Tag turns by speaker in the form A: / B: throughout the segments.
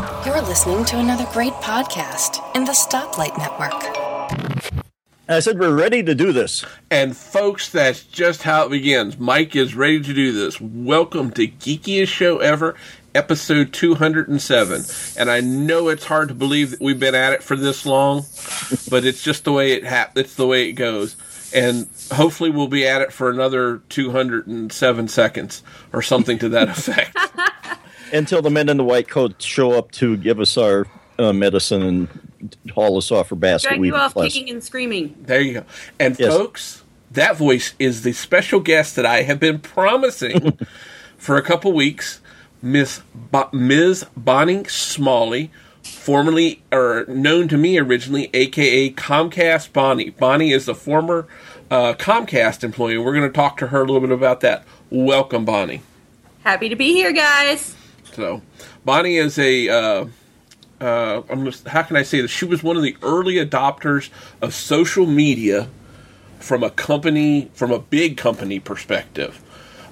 A: You're listening to another great podcast in the Stoplight Network.
B: I said we're ready to do this.
C: And folks, that's just how it begins. Mike is ready to do this. Welcome to Geekiest Show Ever, episode 207. And I know it's hard to believe that we've been at it for this long, but it's just the way it hap- it's the way it goes. And hopefully we'll be at it for another 207 seconds or something to that effect.
B: Until the men in the white coats show up to give us our uh, medicine and haul us off for basket
D: Drag
B: weaving
D: you off
B: class.
D: kicking and screaming.
C: There you go. And
B: Yes.
C: folks, that voice is the special guest that I have been promising for a couple weeks, Miss Bo- Ms. Bonnie Smalley, formerly or known to me originally, aka Comcast Bonnie. Bonnie is a former uh, Comcast employee. We're going to talk to her a little bit about that. Welcome, Bonnie.
D: Happy to be here, guys.
C: So, Bonnie is a. Uh, uh, just, how can I say this? She was one of the early adopters of social media from a company, from a big company perspective.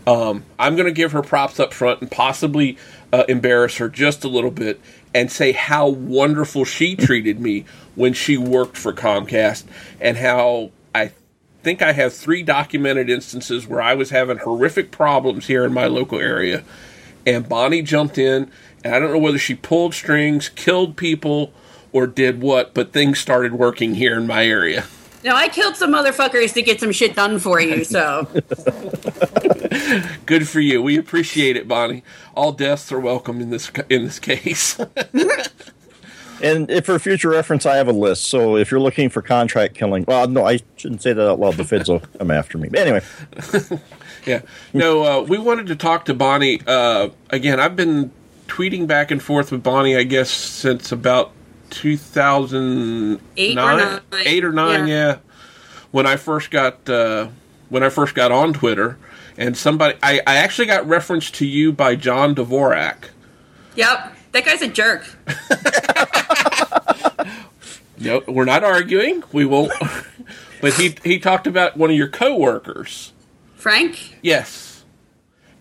C: Um, I'm going to give her props up front and possibly uh, embarrass her just a little bit and say how wonderful she treated me when she worked for Comcast and how I think I have three documented instances where I was having horrific problems here in my local area. And Bonnie jumped in, and I don't know whether she pulled strings, killed people, or did what, but things started working here in my area.
D: Now, I killed some motherfuckers to get some shit done for you, so.
C: Good for you. We appreciate it, Bonnie. All deaths are welcome in this in this case.
B: And if for future reference, I have a list. So if you're looking for contract killing, well, no, I shouldn't say that out loud. The feds will come after me. But anyway,
C: yeah. No, uh, we wanted to talk to Bonnie. Uh, again, I've been tweeting back and forth with Bonnie, I guess, since about 2009,
D: Eight or nine.
C: Eight or nine,
D: Yeah.
C: yeah. When I first got uh, when I first got on Twitter, and somebody, I, I actually got referenced to you by John Dvorak.
D: Yep. That guy's a jerk.
C: No, we're not arguing. We won't. but he he talked about one of your coworkers.
D: Frank?
C: Yes.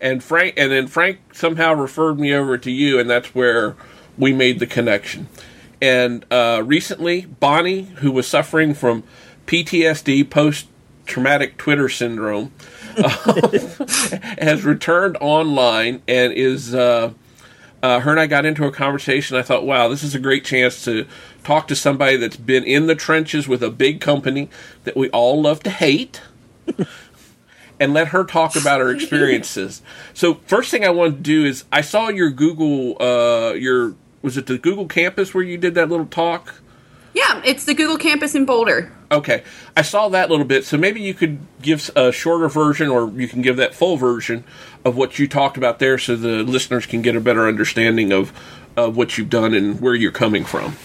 C: And Frank and then Frank somehow referred me over to you and that's where we made the connection. And uh, recently Bonnie, who was suffering from PTSD post traumatic Twitter syndrome, uh, has returned online and is uh, uh, her and I got into a conversation. I thought, wow, this is a great chance to talk to somebody that's been in the trenches with a big company that we all love to hate and let her talk about her experiences. so, first thing I want to do is I saw your Google, uh, your was it the Google campus where you did that little talk?
D: Yeah, it's the Google campus in Boulder.
C: Okay, I saw that little bit. So maybe you could give a shorter version, or you can give that full version of what you talked about there, so the listeners can get a better understanding of of what you've done and where you're coming from.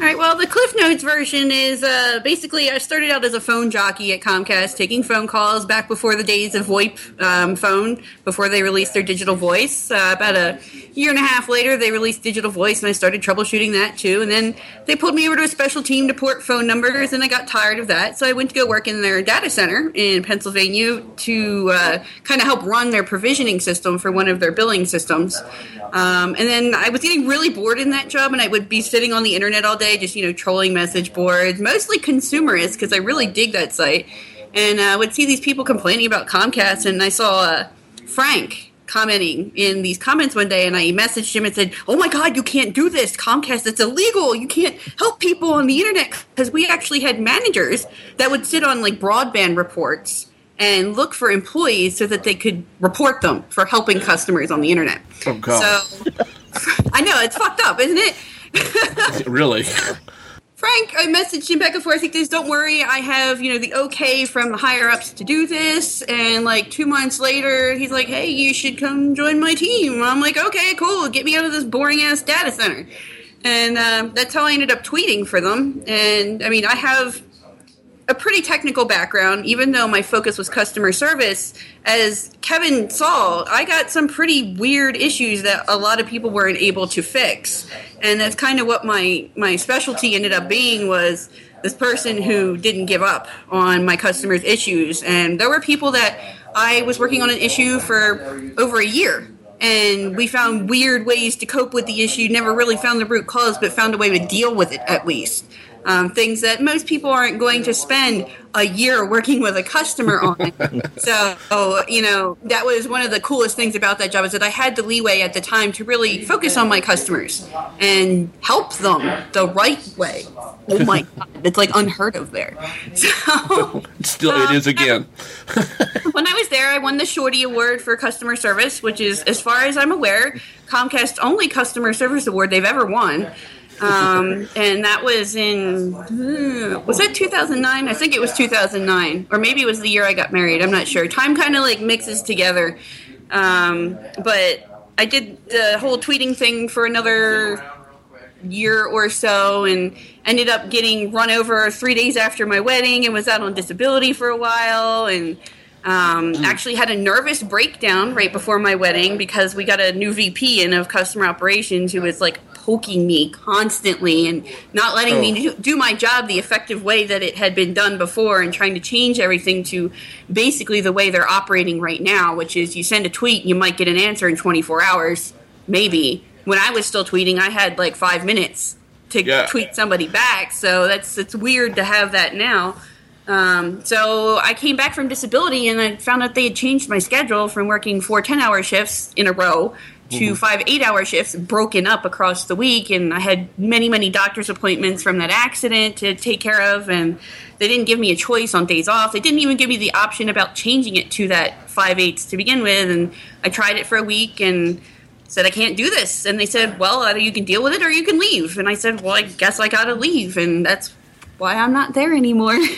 D: All right, well, the Cliff Notes version is uh, basically I started out as a phone jockey at Comcast, taking phone calls back before the days of VoIP um, phone, before they released their digital voice. Uh, about a year and a half later, they released digital voice, and I started troubleshooting that too. And then they pulled me over to a special team to port phone numbers, and I got tired of that, so I went to go work in their data center in Pennsylvania to uh, kind of help run their provisioning system for one of their billing systems. Um, and then I was getting really bored in that job, and I would be sitting on the internet all day, just you know, trolling message boards, mostly consumerist because I really dig that site. And I uh, would see these people complaining about Comcast, and I saw uh, Frank commenting in these comments one day, and I messaged him and said, "Oh my God, you can't do this, Comcast! It's illegal. You can't help people on the internet." Because we actually had managers that would sit on like broadband reports and look for employees so that they could report them for helping customers on the internet.
C: Oh God,
D: So I know it's fucked up, isn't it?
C: really?
D: Frank, I messaged him back and forth. He goes, "Don't worry, I have you know the okay from the higher ups to do this." And like two months later, he's like, "Hey, you should come join my team." I'm like, "Okay, cool. Get me out of this boring ass data center." And um, that's how I ended up tweeting for them. And I mean, I have a pretty technical background, even though my focus was customer service. As Kevin saw, I got some pretty weird issues that a lot of people weren't able to fix, and that's kind of what my my specialty ended up being was this person who didn't give up on my customers' issues. And there were people that I was working on an issue for over a year and we found weird ways to cope with the issue. Never really found the root cause, but found a way to deal with it at least. Um, things that most people aren't going to spend a year working with a customer on. so, you know, that was one of the coolest things about that job is that I had the leeway at the time to really focus on my customers and help them the right way. Oh my God, it's like unheard of there. So,
C: Still, it is again.
D: when I was there, I won the Shorty Award for customer service, which is, as far as I'm aware, Comcast's only customer service award they've ever won. Um, and that was in hmm, was that 2009? I think it was 2009, or maybe it was the year I got married. I'm not sure. Time kind of like mixes together. Um, but I did the whole tweeting thing for another year or so and ended up getting run over three days after my wedding and was out on disability for a while and um, actually had a nervous breakdown right before my wedding because we got a new VP in of customer operations who was like poking me constantly and not letting me do, do my job the effective way that it had been done before and trying to change everything to basically the way they're operating right now, which is you send a tweet, you might get an answer in 24 hours, maybe. When I was still tweeting, I had like five minutes to
C: Yeah.
D: tweet somebody back, so that's it's weird to have that now. Um, so I came back from disability and I found out they had changed my schedule from working four 10 hour shifts in a row to mm-hmm. five eight hour shifts broken up across the week. And I had many, many doctor's appointments from that accident to take care of. And they didn't give me a choice on days off. They didn't even give me the option about changing it to that five eights to begin with. And I tried it for a week and said I can't do this, and they said, "Well, either you can deal with it or you can leave." And I said, "Well, I guess I gotta leave," and that's why I'm not there anymore.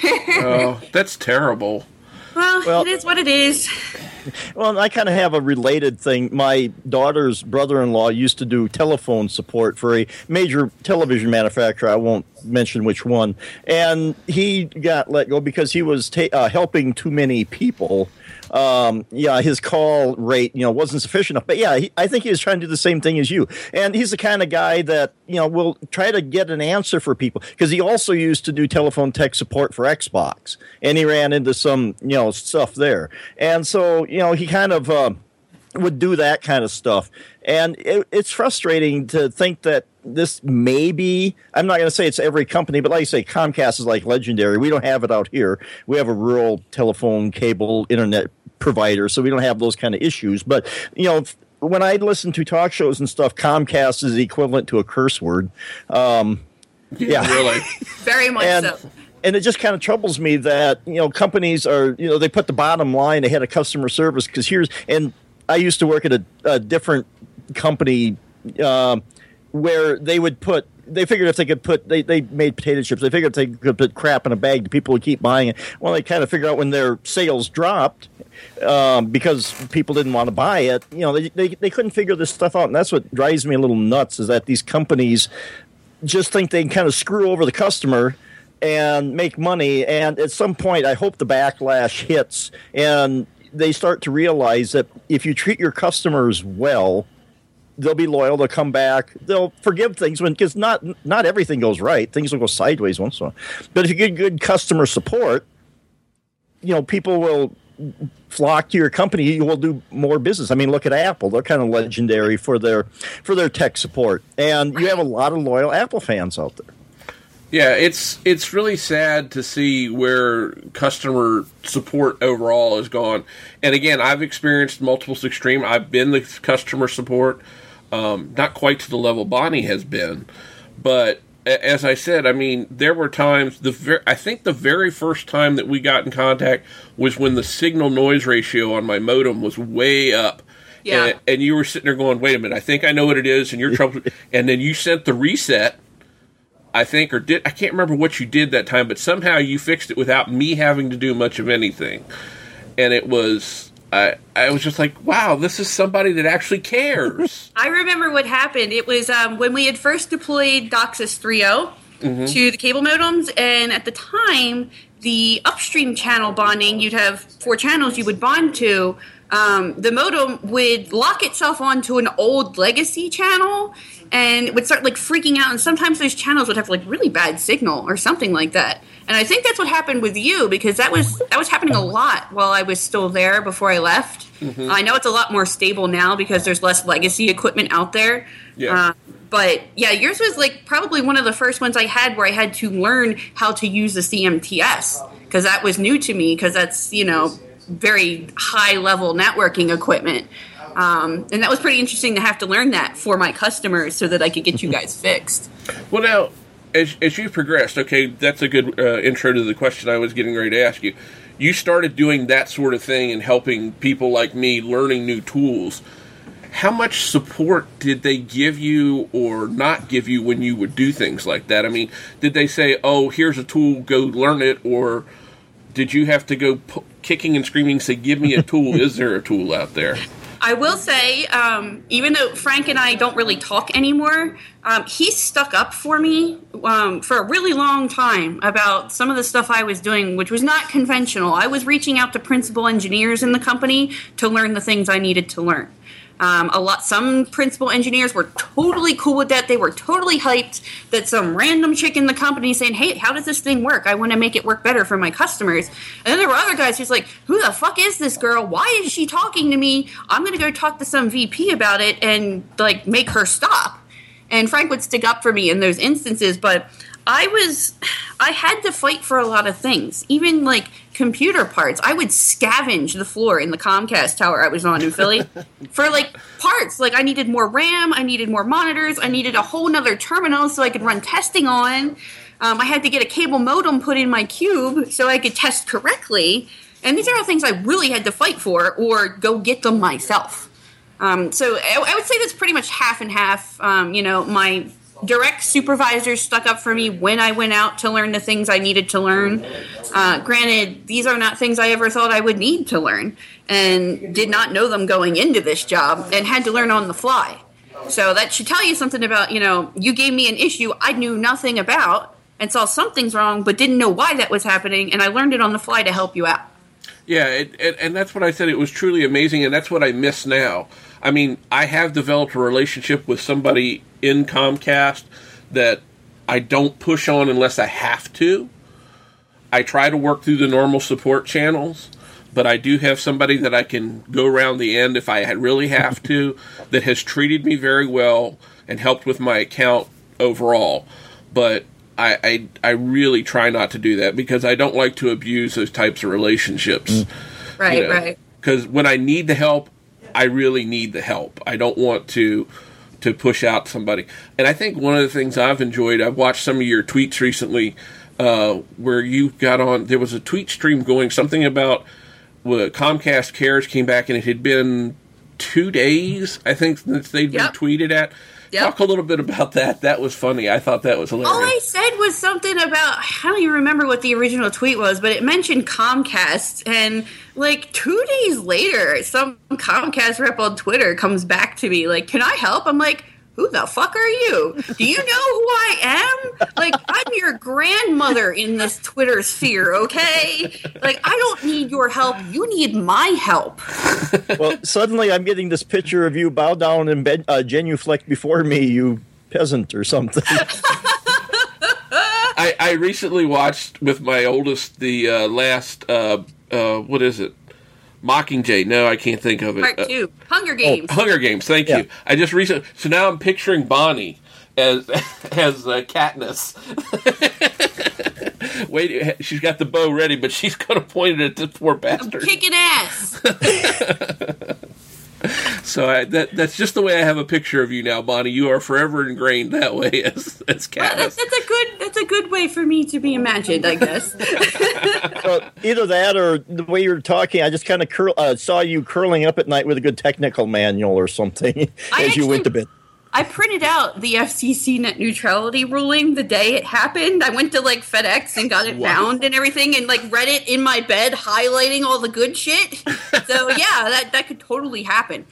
C: Oh, that's terrible.
D: Well,
B: Well-
D: it is what it is.
B: Well, I kind of have a related thing. My daughter's brother-in-law used to do telephone support for a major television manufacturer. I won't mention which one, and he got let go because he was ta- uh, helping too many people. Um, yeah, his call rate, you know, wasn't sufficient enough. But yeah, he, I think he was trying to do the same thing as you. And he's the kind of guy that you know will try to get an answer for people because he also used to do telephone tech support for Xbox, and he ran into some you know stuff there. And so you know he kind of. Uh, would do that kind of stuff. And it, it's frustrating to think that this may be, I'm not going to say it's every company, but like you say, Comcast is like legendary. We don't have it out here. We have a rural telephone, cable, internet provider, so we don't have those kind of issues. But, you know, if- when I listen to talk shows and stuff, Comcast is equivalent to a curse word. Um, yeah.
C: Really.
D: Very much
B: And,
D: so.
B: and it just kind of troubles me that you know companies are you know they put the bottom line ahead of customer service because here's and I used to work at a, a different company um, where they would put they figured if they could put they, they made potato chips. They figured if they could put crap in a bag people would keep buying it. Well they kind of figured out when their sales dropped um, because people didn't want to buy it. You know they, they, they couldn't figure this stuff out and that's what drives me a little nuts is that these companies just think they can kind of screw over the customer and make money. And at some point, I hope the backlash hits and they start to realize that if you treat your customers well, they'll be loyal. They'll come back. They'll forgive things when because not not everything goes right. Things will go sideways once in a while. But if you get good customer support, you know people will flock to your company. You will do more business. I mean, look at Apple. They're kind of legendary for their for their tech support, and you have a lot of loyal Apple fans out there.
C: Yeah, it's it's really sad to see where customer support overall has gone. And again, I've experienced multiple extreme. I've been the customer support, um, not quite to the level Bonnie has been, but as I said, I mean, there were times the ver- I think the very first time that we got in contact was when the signal noise ratio on my modem was way up.
D: Yeah.
C: And, and you were sitting there going, "Wait a minute, I think I know what it is," and you're trouble. and then you sent the reset. I think, or did I can't remember what you did that time, but somehow you fixed it without me having to do much of anything, and it was I I was just like, wow, this is somebody that actually cares.
D: I remember what happened. It was um, when we had first deployed DOCSIS 3.0 to the cable modems, and at the time, the upstream channel bonding, you'd have four channels you would bond to. Um, the modem would lock itself onto an old legacy channel and it would start like freaking out. And sometimes those channels would have like really bad signal or something like that. And I think that's what happened with you because that was that was happening a lot while I was still there before I left.
C: Mm-hmm.
D: I know it's a lot more stable now because there's less legacy equipment out there.
C: Yeah.
D: Uh, but yeah, yours was like probably one of the first ones I had where I had to learn how to use the CMTS because that was new to me because that's you know very high level networking equipment. Um, and that was pretty interesting to have to learn that for my customers so that I could get you guys fixed.
C: Well, now, as, as you progressed, okay, that's a good uh, intro to the question I was getting ready to ask you. You started doing that sort of thing and helping people like me learning new tools. How much support did they give you or not give you when you would do things like that? I mean, did they say, oh, here's a tool, go learn it? Or did you have to go p- kicking and screaming, say, give me a tool? Is there a tool out there?
D: I will say, um, even though Frank and I don't really talk anymore, um, he stuck up for me um, for a really long time about some of the stuff I was doing, which was not conventional. I was reaching out to principal engineers in the company to learn the things I needed to learn. Um, a lot, some principal engineers were totally cool with that. They were totally hyped that some random chick in the company saying, "Hey, how does this thing work? I want to make it work better for my customers." And then there were other guys who's like, "Who the fuck is this girl? Why is she talking to me? I'm to go talk to some VP about it and like make her stop." And Frank would stick up for me in those instances, but I was I had to fight for a lot of things, even like computer parts. I would scavenge the floor in the Comcast tower I was on in Philly for like parts. Like I needed more RAM, I needed more monitors, I needed a whole nother terminal so I could run testing on. Um, I had to get a cable modem put in my cube so I could test correctly. And these are all things I really had to fight for or go get them myself. Um, so I, I would say that's pretty much half and half. Um, you know, my direct supervisors stuck up for me when I went out to learn the things I needed to learn. Uh, granted, these are not things I ever thought I would need to learn, and did not know them going into this job, and had to learn on the fly. So that should tell you something about, you know, you gave me an issue I knew nothing about and saw something's wrong, but didn't know why that was happening, and I learned it on the fly to help you out.
C: Yeah, it, it, and that's what I said. It was truly amazing, and that's what I miss now. I mean, I have developed a relationship with somebody in Comcast that I don't push on unless I have to. I try to work through the normal support channels, but I do have somebody that I can go around the end if I really have to, that has treated me very well and helped with my account overall. But I, I, I really try not to do that because I don't like to abuse those types of relationships.
D: Right, right.
C: Because when I need the help, I really need the help. I don't want to to push out somebody. And I think one of the things I've enjoyed, I've watched some of your tweets recently, uh, where you got on. There was a tweet stream going something about well, Comcast Cares came back, and it had been two days, I think, since they'd
D: Yep.
C: been tweeted at.
D: Yep.
C: Talk a little bit about that. That was funny. I thought that was hilarious.
D: All I said was something about I don't even remember what the original tweet was, but it mentioned Comcast, and like two days later, some Comcast rep on Twitter comes back to me like, "Can I help?" I'm like. Who the fuck are you? Do you know who I am? Like, I'm your grandmother in this Twitter sphere, okay? Like, I don't need your help. You need my help.
B: well, suddenly I'm getting this picture of you bow down and bed, uh, genuflect before me, you peasant or something.
C: I, I recently watched with my oldest the uh, last uh, uh, what is it? Mockingjay. No, I can't think of it.
D: Part
C: Uh,
D: two Hunger
C: oh,
D: Games.
C: Hunger Games. Thank
B: Yeah.
C: you. I just recently. So now I'm picturing Bonnie as as uh, Katniss. Wait, she's got the bow ready, but she's going to point it at this poor bastard.
D: Kicking ass.
C: So I, that that's just the way I have a picture of you now, Bonnie. You are forever ingrained that way as as
D: That's,
C: Katniss.
D: that's a good. That's a good way for me to be imagined, I guess.
B: well, either that or the way you were talking, I just kind of curl, uh, saw you curling up at night with a good technical manual or something
D: I
B: as you went to bed.
D: I printed out the FCC net neutrality ruling the day it happened. I went to like FedEx and got it bound and everything, and like read it in my bed, highlighting all the good shit. So yeah, that that could totally happen.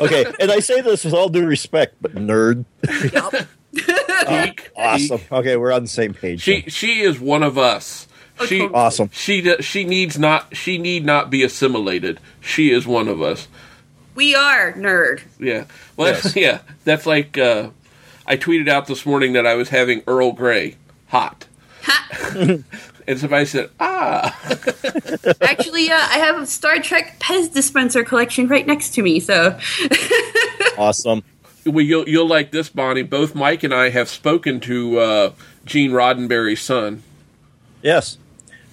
B: Okay, and I say this with all due respect, but nerd.
D: Yup.
C: Geek.
B: Ah, awesome. Okay, we're on the same page.
C: She she is one of us.
D: Oh,
C: She
D: totally.
B: awesome.
C: she d- she needs not she need not be assimilated. She is one of us.
D: We are nerd.
C: Yeah. Well, that's, yeah. That's like uh, I tweeted out this morning that I was having Earl Grey hot, and somebody said, "Ah."
D: Actually, uh, I have a Star Trek Pez dispenser collection right next to me. So,
B: Awesome.
C: well, you'll you'll like this, Bonnie. Both Mike and I have spoken to uh, Gene Roddenberry's son.
B: Yes.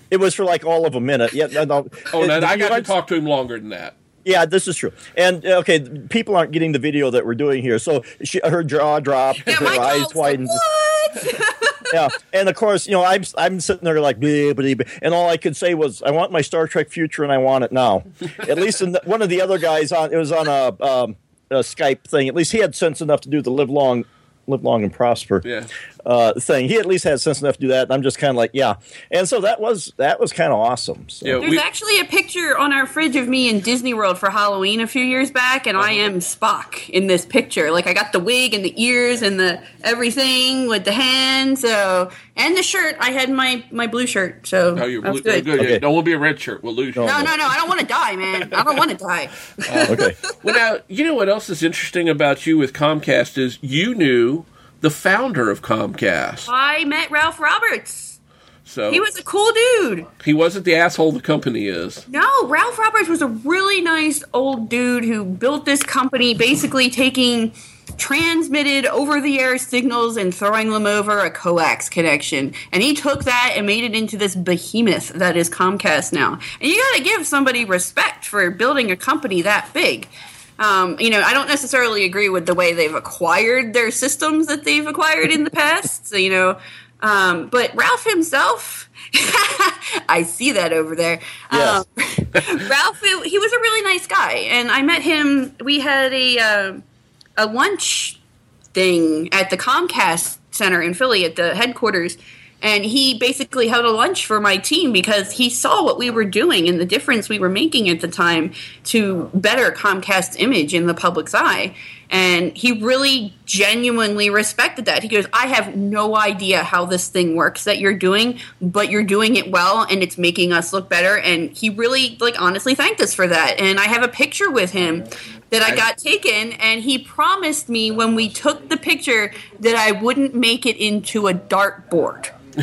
B: It was for like all of a minute. Yeah. No, no.
C: Oh, no,
B: It-
C: I got to talk to him longer than that.
B: Yeah, this is true. And uh, okay, people aren't getting the video that we're doing here. So she, her jaw dropped,
D: yeah,
B: her eyes
D: dog's like,
B: widened.
D: what?
B: yeah, and of course, you know, I'm I'm sitting there like, "Bleh, bleh, bleh," and all I could say was, "I want my Star Trek future, and I want it now." At least in the, one of the other guys on it was on a, um, a Skype thing. At least he had sense enough to do the live long, live long and prosper
C: Yeah.
B: Uh, thing. He at least had sense enough to do that. And I'm just kind of like, yeah. And so that was that was kind of awesome. So.
C: Yeah.
D: There's
C: We-
D: actually a picture on our fridge of me in Disney World for Halloween a few years back, and I am Spock in this picture. Like I got the wig and the ears and the everything with the hand, so and the shirt. I had my my blue shirt, so
C: Oh, you're blue-
D: good.
C: good.
B: Okay.
C: Yeah, Don't want to be a red shirt. We'll lose you.
D: No, no, no! I don't want to die, man. I don't want to die.
B: Okay.
C: Well, now you know what else is interesting about you with Comcast is you knew the founder of Comcast.
D: I met Ralph Roberts.
C: So
D: He was a cool dude.
C: he wasn't the asshole the company is.
D: No, Ralph Roberts was a really nice old dude who built this company basically taking transmitted over the air signals and throwing them over a coax connection. And he took that and made it into this behemoth that is Comcast now. And you got to give somebody respect for building a company that big. Um, you know, I don't necessarily agree with the way they've acquired their systems that they've acquired in the past. So, you know, um, but Ralph himself, I see that over there.
B: Yes.
D: Um, Ralph, he was a really nice guy, and I met him. We had a uh, a lunch thing at the Comcast Center in Philly at the headquarters. And he basically held a lunch for my team because he saw what we were doing and the difference we were making at the time to better Comcast's image in the public's eye. And he really genuinely respected that. He goes, I have no idea how this thing works that you're doing, but you're doing it well and it's making us look better. And he really, like, honestly thanked us for that. And I have a picture with him that I got taken, and he promised me when we took the picture that I wouldn't make it into a dartboard. So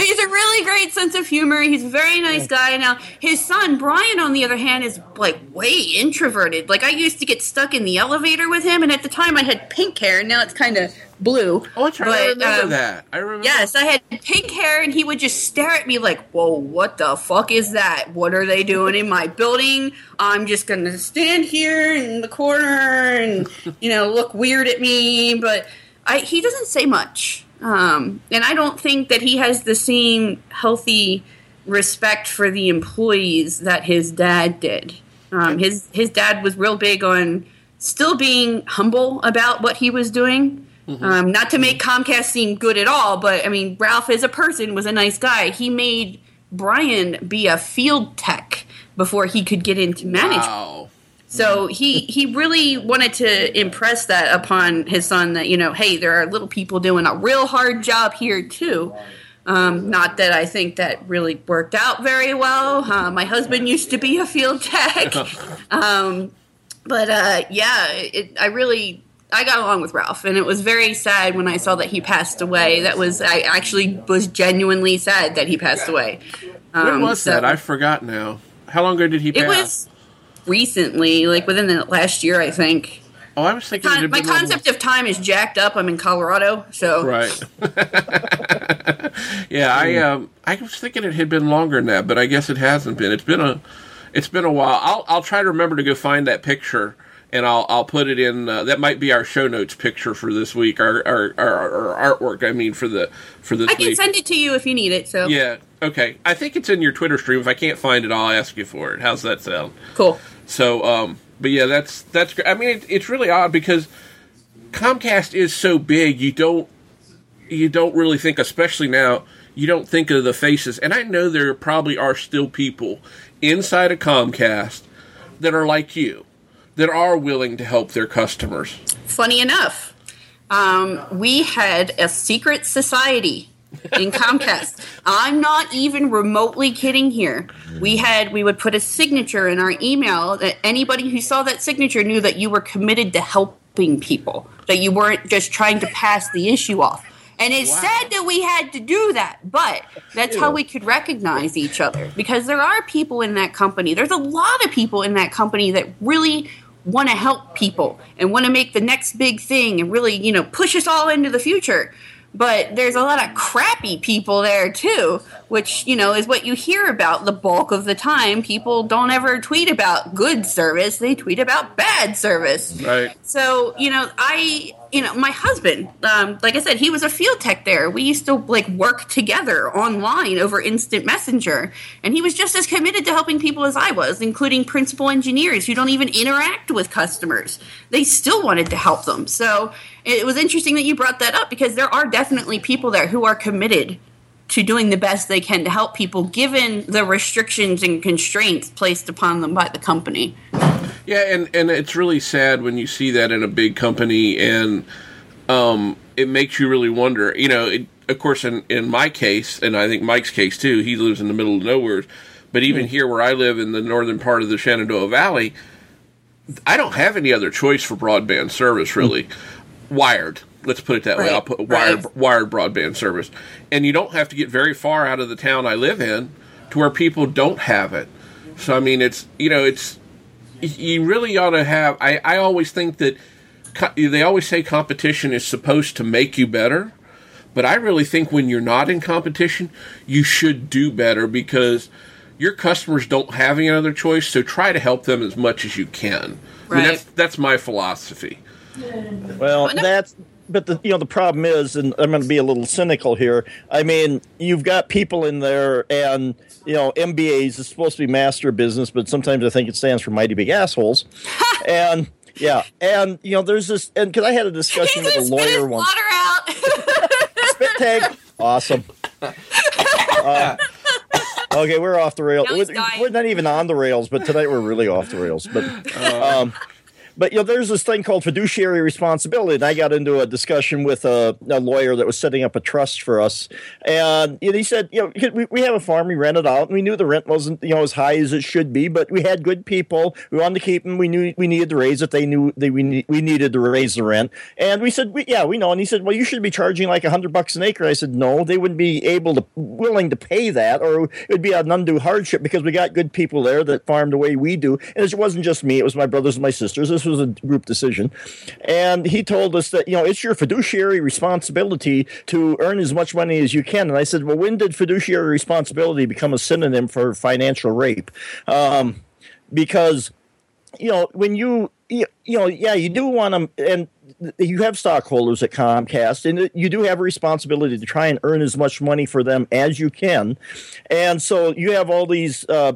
D: he's a really great sense of humor. He's a very nice guy. Now his son Brian, on the other hand, is like way introverted. Like I used to get stuck in the elevator with him, and at the time I had pink hair, and now it's kind of blue.
C: Oh. I
D: But,
C: remember
D: um,
C: that. I remember.
D: Yes, I had pink hair, and he would just stare at me like, "Whoa, what the fuck is that? What are they doing in my building? I'm just gonna stand here in the corner and you know look weird at me." But I, he doesn't say much, um, and I don't think that he has the same healthy respect for the employees that his dad did. Um, his his dad was real big on still being humble about what he was doing. Um, not to make Comcast seem good at all, but I mean, Ralph as a person was a nice guy. He made Brian be a field tech before he could get into management.
C: Wow.
D: So he he really wanted to impress that upon his son that you know, hey, there are little people doing a real hard job here too. Um, not that I think that really worked out very well. Uh, my husband used to be a field tech, um, but uh, yeah, it, I really I got along with Ralph, and it was very sad when I saw that he passed away. That was I actually was genuinely sad that he passed away.
C: When
D: Um,
C: was
D: so-
C: that? I forgot now. How long ago did he pass?
D: It was recently, like within the last year, I think.
C: oh, I was thinking.
D: Con- my concept of time is jacked up. I'm in Colorado, so
C: Right. yeah, I um, I was thinking it had been longer than that, but I guess it hasn't been. It's been a, it's been a while. I'll I'll try to remember to go find that picture, and I'll I'll put it in. Uh, that might be our show notes picture for this week. Our our, our, our artwork. I mean, for the for this
D: I can
C: week.
D: send it to you if you need it. So
C: yeah. Okay. I think it's in your Twitter stream. If I can't find it, I'll ask you for it. How's that sound?
D: cool.
C: So, um, but yeah, that's that's. I mean, it, it's really odd because Comcast is so big. You don't you don't really think, especially now, you don't think of the faces. And I know there probably are still people inside of Comcast that are like you, that are willing to help their customers.
D: Funny enough, um, we had a secret society in Comcast. I'm not even remotely kidding here. We had we would put a signature in our email that anybody who saw that signature knew that you were committed to helping people, that you weren't just trying to pass the issue off. And it's sad that we had to do that, but that's how we could recognize each other because there are people in that company. There's a lot of people in that company that really want to help people and want to make the next big thing and really, you know, push us all into the future but there's a lot of crappy people there too, which, you know, is what you hear about the bulk of the time. People don't ever tweet about good service, they tweet about bad service.
C: Right.
D: So, you know, I, you know, my husband, um, like I said, he was a field tech there. We used to like work together online over instant messenger. And he was just as committed to helping people as I was, including principal engineers who don't even interact with customers. They still wanted to help them. So it was interesting that you brought that up because there are definitely people there who are committed to doing the best they can to help people given the restrictions and constraints placed upon them by the company.
C: Yeah, and and it's really sad when you see that in a big company, and um, it makes you really wonder. You know, it, of course, in in my case, and I think Mike's case too, he lives in the middle of nowhere. But even here, where I live in the northern part of the Shenandoah Valley, I don't have any other choice for broadband service really. Wired, let's put it that way. I'll put wired
D: right.
C: wired broadband service, and you don't have to get very far out of the town I live in to where people don't have it. So I mean, it's you know, it's you really ought to have. I I always think that co- they always say competition is supposed to make you better, but I really think when you're not in competition, you should do better because your customers don't have any other choice. So try to help them as much as you can. I mean,
D: Right.
C: that's that's my philosophy.
B: Well, that's but the you know the problem is, and I'm going to be a little cynical here. I mean, you've got people in there, and you know, MBAs is supposed to be master of business, but sometimes I think it stands for mighty big assholes. and yeah, and you know, there's this, and because I had a discussion with a lawyer once.
D: water out.
B: Spit take, awesome. Uh, okay, we're off the rails. We're, we're not even on the rails, but tonight we're really off the rails. But um, but you know, there's this thing called fiduciary responsibility, and I got into a discussion with a, a lawyer that was setting up a trust for us, and you know, he said, you know, we, we have a farm, we rent it out, and we knew the rent wasn't you know as high as it should be, but we had good people, we wanted to keep them, we knew we needed to raise it, they knew they we we needed to raise the rent, and we said, we, yeah, we know, and he said, well, you should be charging like a hundred bucks an acre. I said, no, they wouldn't be able to willing to pay that, or it would be an undue hardship because we got good people there that farm the way we do, and it wasn't just me; it was my brothers and my sisters. This was a group decision, and he told us that you know it's your fiduciary responsibility to earn as much money as you can. And I said, well, when did fiduciary responsibility become a synonym for financial rape? Um, because you know when you you know yeah you do want to and you have stockholders at Comcast and you do have a responsibility to try and earn as much money for them as you can and so you have all these uh,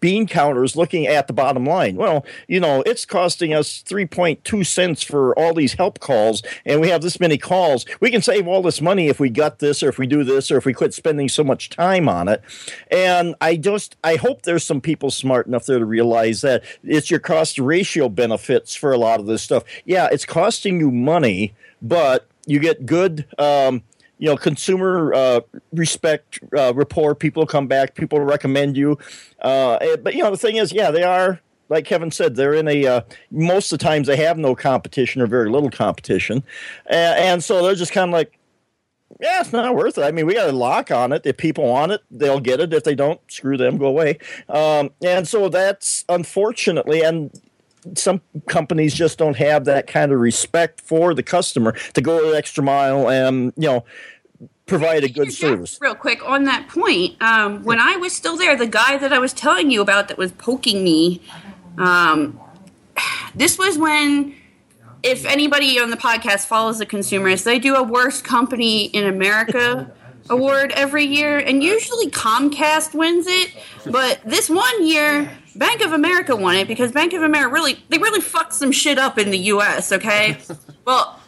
B: bean counters looking at the bottom line. Well, you know, it's costing us 3.2 cents for all these help calls, and we have this many calls. We can save all this money if we got this, or if we do this, or if we quit spending so much time on it. And I just, I hope there's some people smart enough there to realize that it's your cost ratio benefits for a lot of this stuff. Yeah, it's costing you money, but you get good. Um, you know, consumer uh, respect uh, rapport. People come back. People recommend you. Uh, eh, but you know, the thing is, yeah, they are like Kevin said. They're in a uh, most of the times they have no competition or very little competition, and, and so they're just kind of like. Yeah, it's not worth it. I mean, we got a lock on it. If people want it, they'll get it. If they don't, screw them, go away. Um, and so that's unfortunately, and some companies just don't have that kind of respect for the customer to go the extra mile and you know provide a good service.
D: Real quick on that point, um, when I was still there, the guy that I was telling you about that was poking me, um, this was when, if anybody on the podcast follows the Consumerist, they do a worst company in America award every year, and usually Comcast wins it. But this one year, Bank of America won it because Bank of America really they really fucked some shit up in the U.S. Okay, well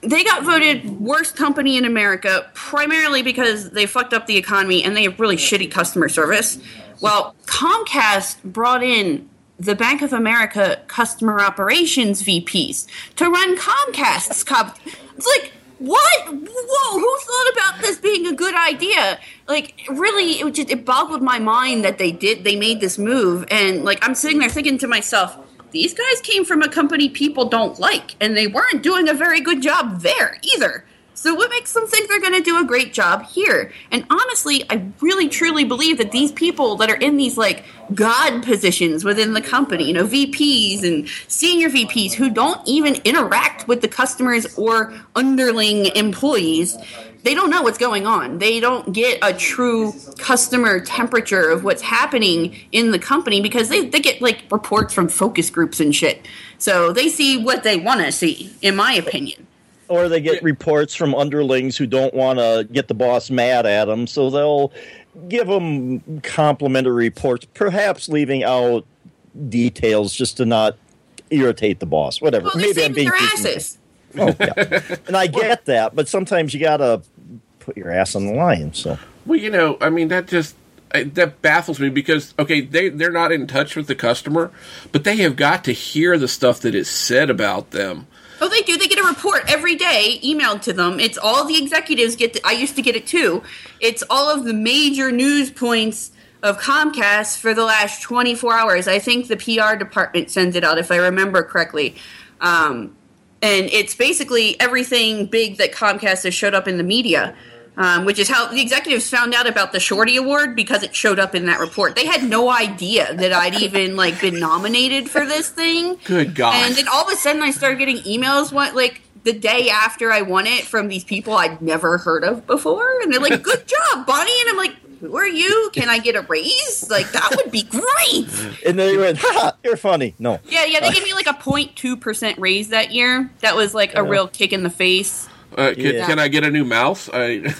D: they got voted worst company in America primarily because they fucked up the economy and they have really shitty customer service. Well, Comcast brought in the Bank of America customer operations VPs to run Comcast's comp. It's like what? Whoa! Who thought about this being a good idea? Like, really, it just it boggled my mind that they did. They made this move, and like I'm sitting there thinking to myself, these guys came from a company people don't like, and they weren't doing a very good job there either. So what makes them think they're going to do a great job here? And honestly, I really truly believe that these people that are in these like god positions within the company, you know, VPs and senior VPs who don't even interact with the customers or underling employees, they don't know what's going on. They don't get a true customer temperature of what's happening in the company because they, they get like reports from focus groups and shit. So they see what they want to see, in my opinion.
B: Or they get reports from underlings who don't want to get the boss mad at them, so they'll give them complimentary reports, perhaps leaving out details just to not irritate the boss. Whatever.
D: Well,
B: Maybe I'm being
D: their
B: too
D: asses.
B: Oh, yeah. and I get that, but sometimes you gotta put your ass on the line. So
C: Well, you know, I mean, that just that baffles me because okay, they they're not in touch with the customer, but they have got to hear the stuff that is said about them.
D: Oh, they do. They get a report every day emailed to them. It's all the executives get. To, I used to get it too. It's all of the major news points of Comcast for the last 24 hours. I think the PR department sends it out, if I remember correctly. Um, and it's basically everything big that Comcast has showed up in the media. Um, which is how the executives found out about the Shorty Award because it showed up in that report. They had no idea that I'd even like been nominated for this thing.
C: Good God.
D: And then all of a sudden, I started getting emails. What like the day after I won it from these people I'd never heard of before, and they're like, "Good job, Bonnie," and I'm like. Who are you? Can I get a raise? Like that would be great.
B: and then they went, "Ha, you're funny." No,
D: Yeah, yeah. They gave me like a 0.2 percent raise that year. That was like a real kick in the face.
C: Uh, can,
B: Yeah.
C: can I get a new mouse? I,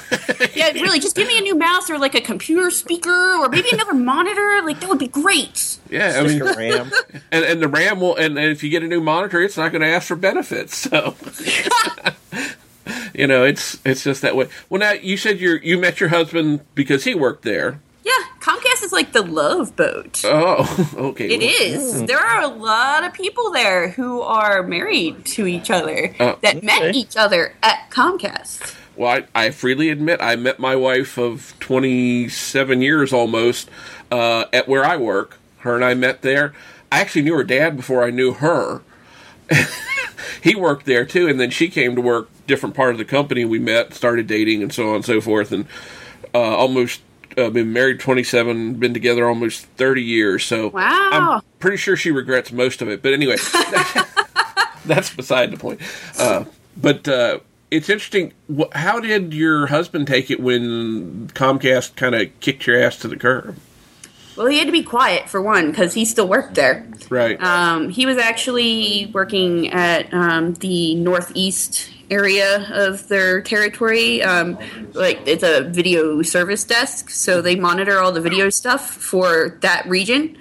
D: Yeah, really. Just give me a new mouse or like a computer speaker or maybe another monitor. Like that would be great.
C: yeah, I mean,
B: ram.
C: and, and the RAM will, and, and if you get a new monitor, it's not going to ask for benefits. So, you know, it's it's just that way. Well, now you said you you met your husband because he worked there.
D: Is like the love boat.
C: Oh, okay.
D: It is. There are a lot of people there who are married to each other
C: Oh,
D: that met
B: okay.
D: each other at Comcast.
C: Well, I, I freely admit I met my wife of 27 years almost uh, at where I work. Her and I met there. I actually knew her dad before I knew her. he worked there too, and then she came to work different part of the company. We met, started dating, and so on and so forth, and uh, almost uh, been married 27, been together almost 30 years. So
D: Wow.
C: I'm pretty sure she regrets most of it. But anyway, that's beside the point. Uh, but uh, it's interesting. How did your husband take it when Comcast kind of kicked your ass to the curb?
D: Well, he had to be quiet for one because he still worked there.
C: Right.
D: Um, he was actually working at um, the northeast area of their territory. Um, like it's a video service desk, so they monitor all the video stuff for that region.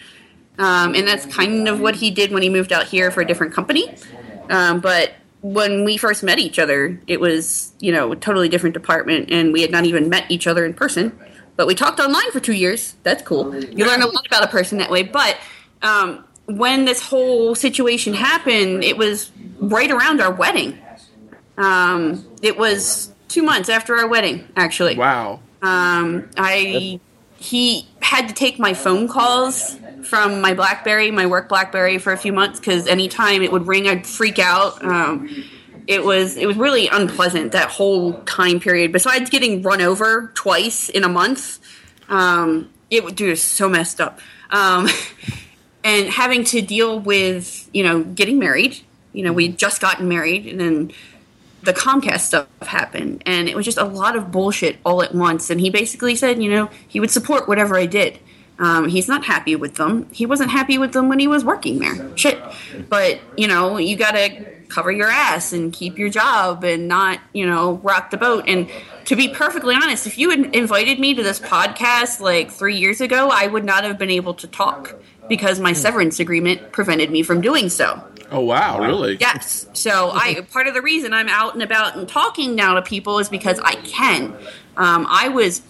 D: Um, and that's kind of what he did when he moved out here for a different company. Um, but when we first met each other, it was you know a totally different department, and we had not even met each other in person. But we talked online for two years. That's cool. You learn a lot about a person that way. But um, when this whole situation happened, it was right around our wedding. Um, it was two months after our wedding, actually.
C: wow.
D: Um, I he had to take my phone calls from my BlackBerry, my work BlackBerry, for a few months because anytime it would ring, I'd freak out. Um, it was it was really unpleasant that whole time period. Besides getting run over twice in a month, um, it would do so messed up. Um, and having to deal with you know getting married. You know, we'd just gotten married, and then the Comcast stuff happened, and it was just a lot of bullshit all at once. And he basically said, you know, he would support whatever I did. Um, he's not happy with them. He wasn't happy with them when he was working there. Shit. But, you know, you gotta cover your ass and keep your job and not, you know, rock the boat. And to be perfectly honest, if you had invited me to this podcast like three years ago, I would not have been able to talk because my severance agreement prevented me from doing so.
C: Oh wow, really?
D: Yes. So I part of the reason I'm out and about and talking now to people is because I can. Um, I was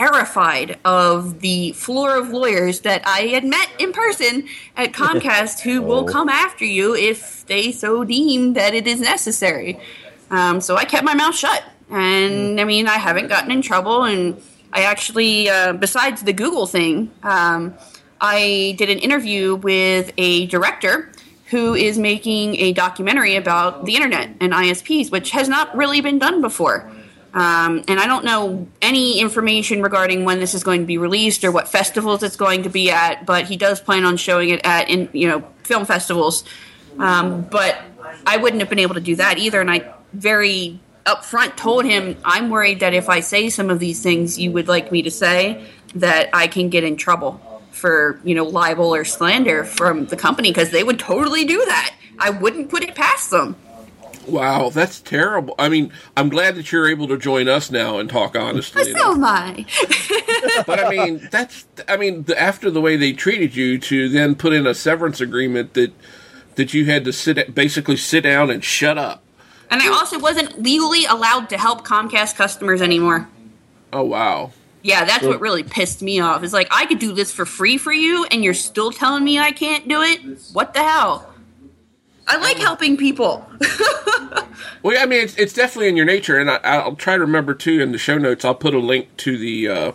D: terrified of the floor of lawyers that I had met in person at Comcast who will come after you if they so deem that it is necessary. Um, so I kept my mouth shut. And I mean, I haven't gotten in trouble. And I actually, uh, besides the Google thing, um, I did an interview with a director who is making a documentary about the internet and ISPs, which has not really been done before. Um, and I don't know any information regarding when this is going to be released or what festivals it's going to be at, but he does plan on showing it at in you know film festivals. Um, but I wouldn't have been able to do that either, and I very upfront told him I'm worried that if I say some of these things you would like me to say, that I can get in trouble for you know libel or slander from the company because they would totally do that. I wouldn't put it past them.
C: Wow, that's terrible. I mean, I'm glad that you're able to join us now and talk honestly. you
D: So am I.
C: But I mean, that's I mean, the, after the way they treated you, to then put in a severance agreement that that you had to sit basically sit down and shut up.
D: and I also wasn't legally allowed to help Comcast customers anymore.
C: Oh wow.
D: Yeah, that's what really pissed me off. It's like I could do this for free for you, and you're still telling me I can't do it. What the hell? I like helping people.
C: Well, yeah, I mean, it's, it's definitely in your nature, and I, I'll try to remember too in the show notes. I'll put a link to the uh,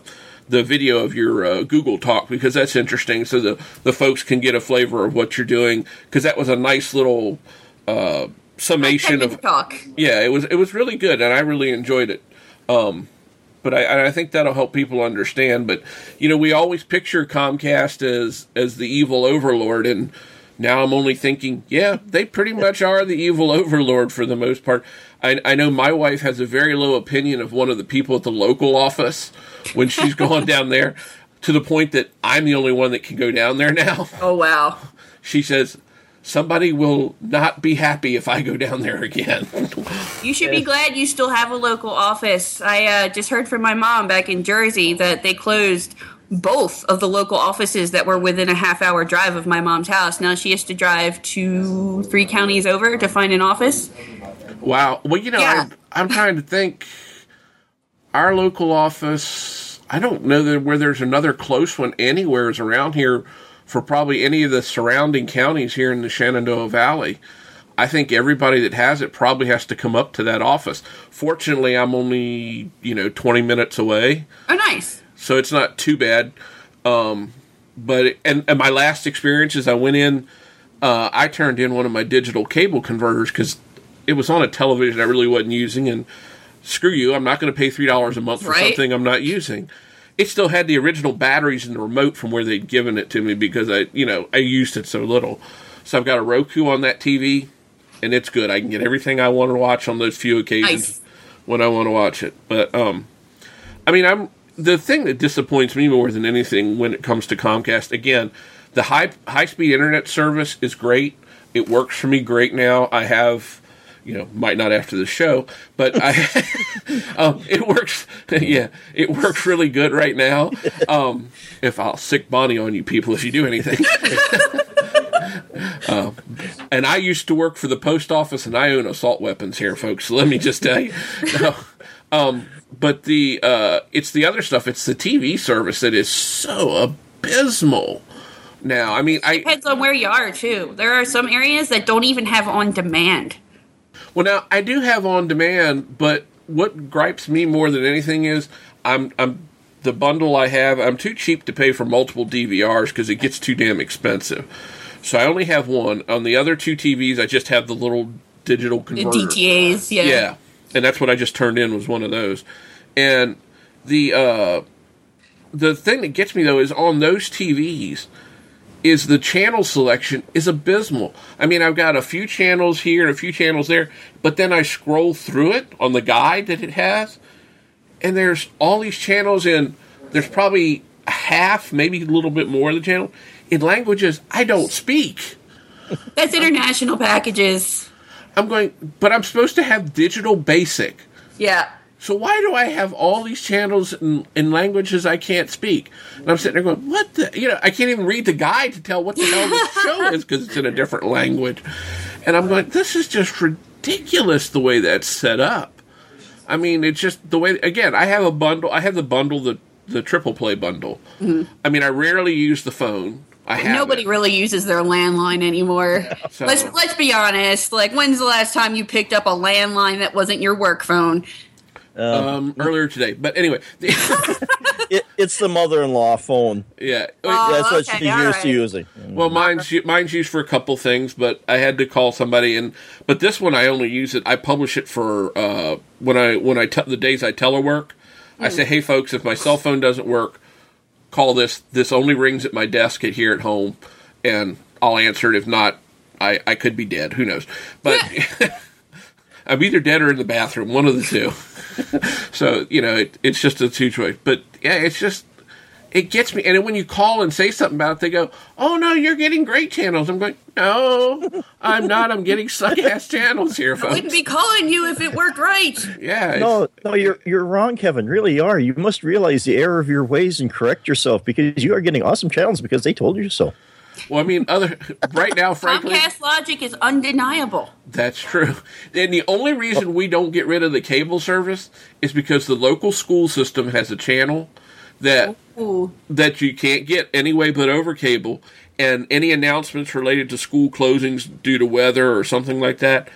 C: the video of your uh, Google talk because that's interesting, so the the folks can get a flavor of what you're doing. Because that was a nice little uh, summation of
D: talk.
C: yeah, it was it was really good, and I really enjoyed it. Um, but I, I think that'll help people understand. But you know, we always picture Comcast as as the evil overlord, and now I'm only thinking, yeah, they pretty much are the evil overlord for the most part. I, I know my wife has a very low opinion of one of the people at the local office when she's gone down there, to the point that I'm the only one that can go down there now.
D: Oh wow.
C: She says. Somebody will not be happy if I go down there again.
D: You should be glad you still have a local office. I uh, just heard from my mom back in Jersey that they closed both of the local offices that were within a half hour drive of my mom's house. Now she has to drive two, three counties over to find an office.
C: Wow. Well, you know,
D: Yeah.
C: I, I'm trying to think. Our local office, I don't know that where there's another close one anywhere is around here for probably any of the surrounding counties here in the Shenandoah Valley. I think everybody that has it probably has to come up to that office. Fortunately, I'm only, you know, 20 minutes away
D: Oh, nice.
C: So it's not too bad. Um, but and, and my last experience is I went in, uh, I turned in one of my digital cable converters because it was on a television I really wasn't using, and screw you, I'm not going to pay three dollars a month for
D: Right.
C: something I'm not using. It still had the original batteries and the remote from where they'd given it to me because I, you know, I used it so little. So I've got a Roku on that TV, and it's good. I can get everything I want to watch on those few occasions
D: Nice.
C: when I want to watch it. But um, I mean, I'm the thing that disappoints me more than anything when it comes to Comcast. Again, the high high speed internet service is great. It works for me great now. I have, you know, might not after the show, but I, um, it works. Yeah, it works really good right now. Um, if I'll sick Bonnie on you people if you do anything. Um, and I used to work for the post office, and I own assault weapons here, folks. So let me just tell you. No. But the uh, it's the other stuff. It's the TV service that is so abysmal. Now, I mean, I
D: Depends on where you are, too. There are some areas that don't even have on demand.
C: well now I do have on demand, but what gripes me more than anything is I'm I'm the bundle I have. I'm too cheap to pay for multiple DVRs because it gets too damn expensive. So I only have one. On the other two TVs, I just have the little digital
D: The
C: converter.
D: DTAs, yeah.
C: Yeah, and that's what I just turned in was one of those. And the uh, the thing that gets me though is on those TVs is the channel selection is abysmal. I mean, I've got a few channels here and a few channels there, but then I scroll through it on the guide that it has, and there's all these channels in. There's probably half, maybe a little bit more of the channel in languages I don't speak.
D: That's international packages.
C: I'm going, but I'm supposed to have digital basic.
D: Yeah.
C: So why do I have all these channels in, in languages I can't speak? And I'm sitting there going, what the? You know, I can't even read the guide to tell what the hell this show is because it's in a different language. And I'm going, this is just ridiculous the way that's set up. I mean, it's just the way. Again, I have a bundle. I have the bundle, the the triple play bundle. Mm-hmm. I mean, I rarely use the phone. I have
D: Nobody
C: it.
D: really uses their landline anymore.
C: So-
D: let's let's be honest. Like, when's the last time you picked up a landline that wasn't your work phone?
C: um, earlier today. But anyway,
B: It, it's the mother-in-law phone.
C: yeah.
D: Oh,
B: That's what
D: okay,
B: she's used
D: right.
B: to using.
C: Well, mine's mine's used for a couple things, but I had to call somebody, and but this one I only use it. I publish it for uh, when I when I te- the days I telework. I say, hey folks, if my cell phone doesn't work, call this. This only rings at my desk at here at home, and I'll answer it. If not, I I could be dead. Who knows? But I'm either dead or in the bathroom, one of the two. so you know, it, it's just a two choice. But yeah, it's just it gets me. And then when you call and say something about it, they go, "Oh no, you're getting great channels." I'm going, "No, I'm not. I'm getting suck ass channels here,
D: I
C: Wouldn't
D: be calling you if it worked right.
C: Yeah,
B: No, no, you're you're wrong, Kevin. Really, you are. You must realize the error of your ways and correct yourself because you are getting awesome channels because they told you so.
C: Well, I mean, other right now, frankly,
D: Comcast logic is undeniable.
C: That's true. And the only reason we don't get rid of the cable service is because the local school system has a channel that
D: Ooh.
C: that you can't get anyway but over cable and any announcements related to school closings due to weather or something like that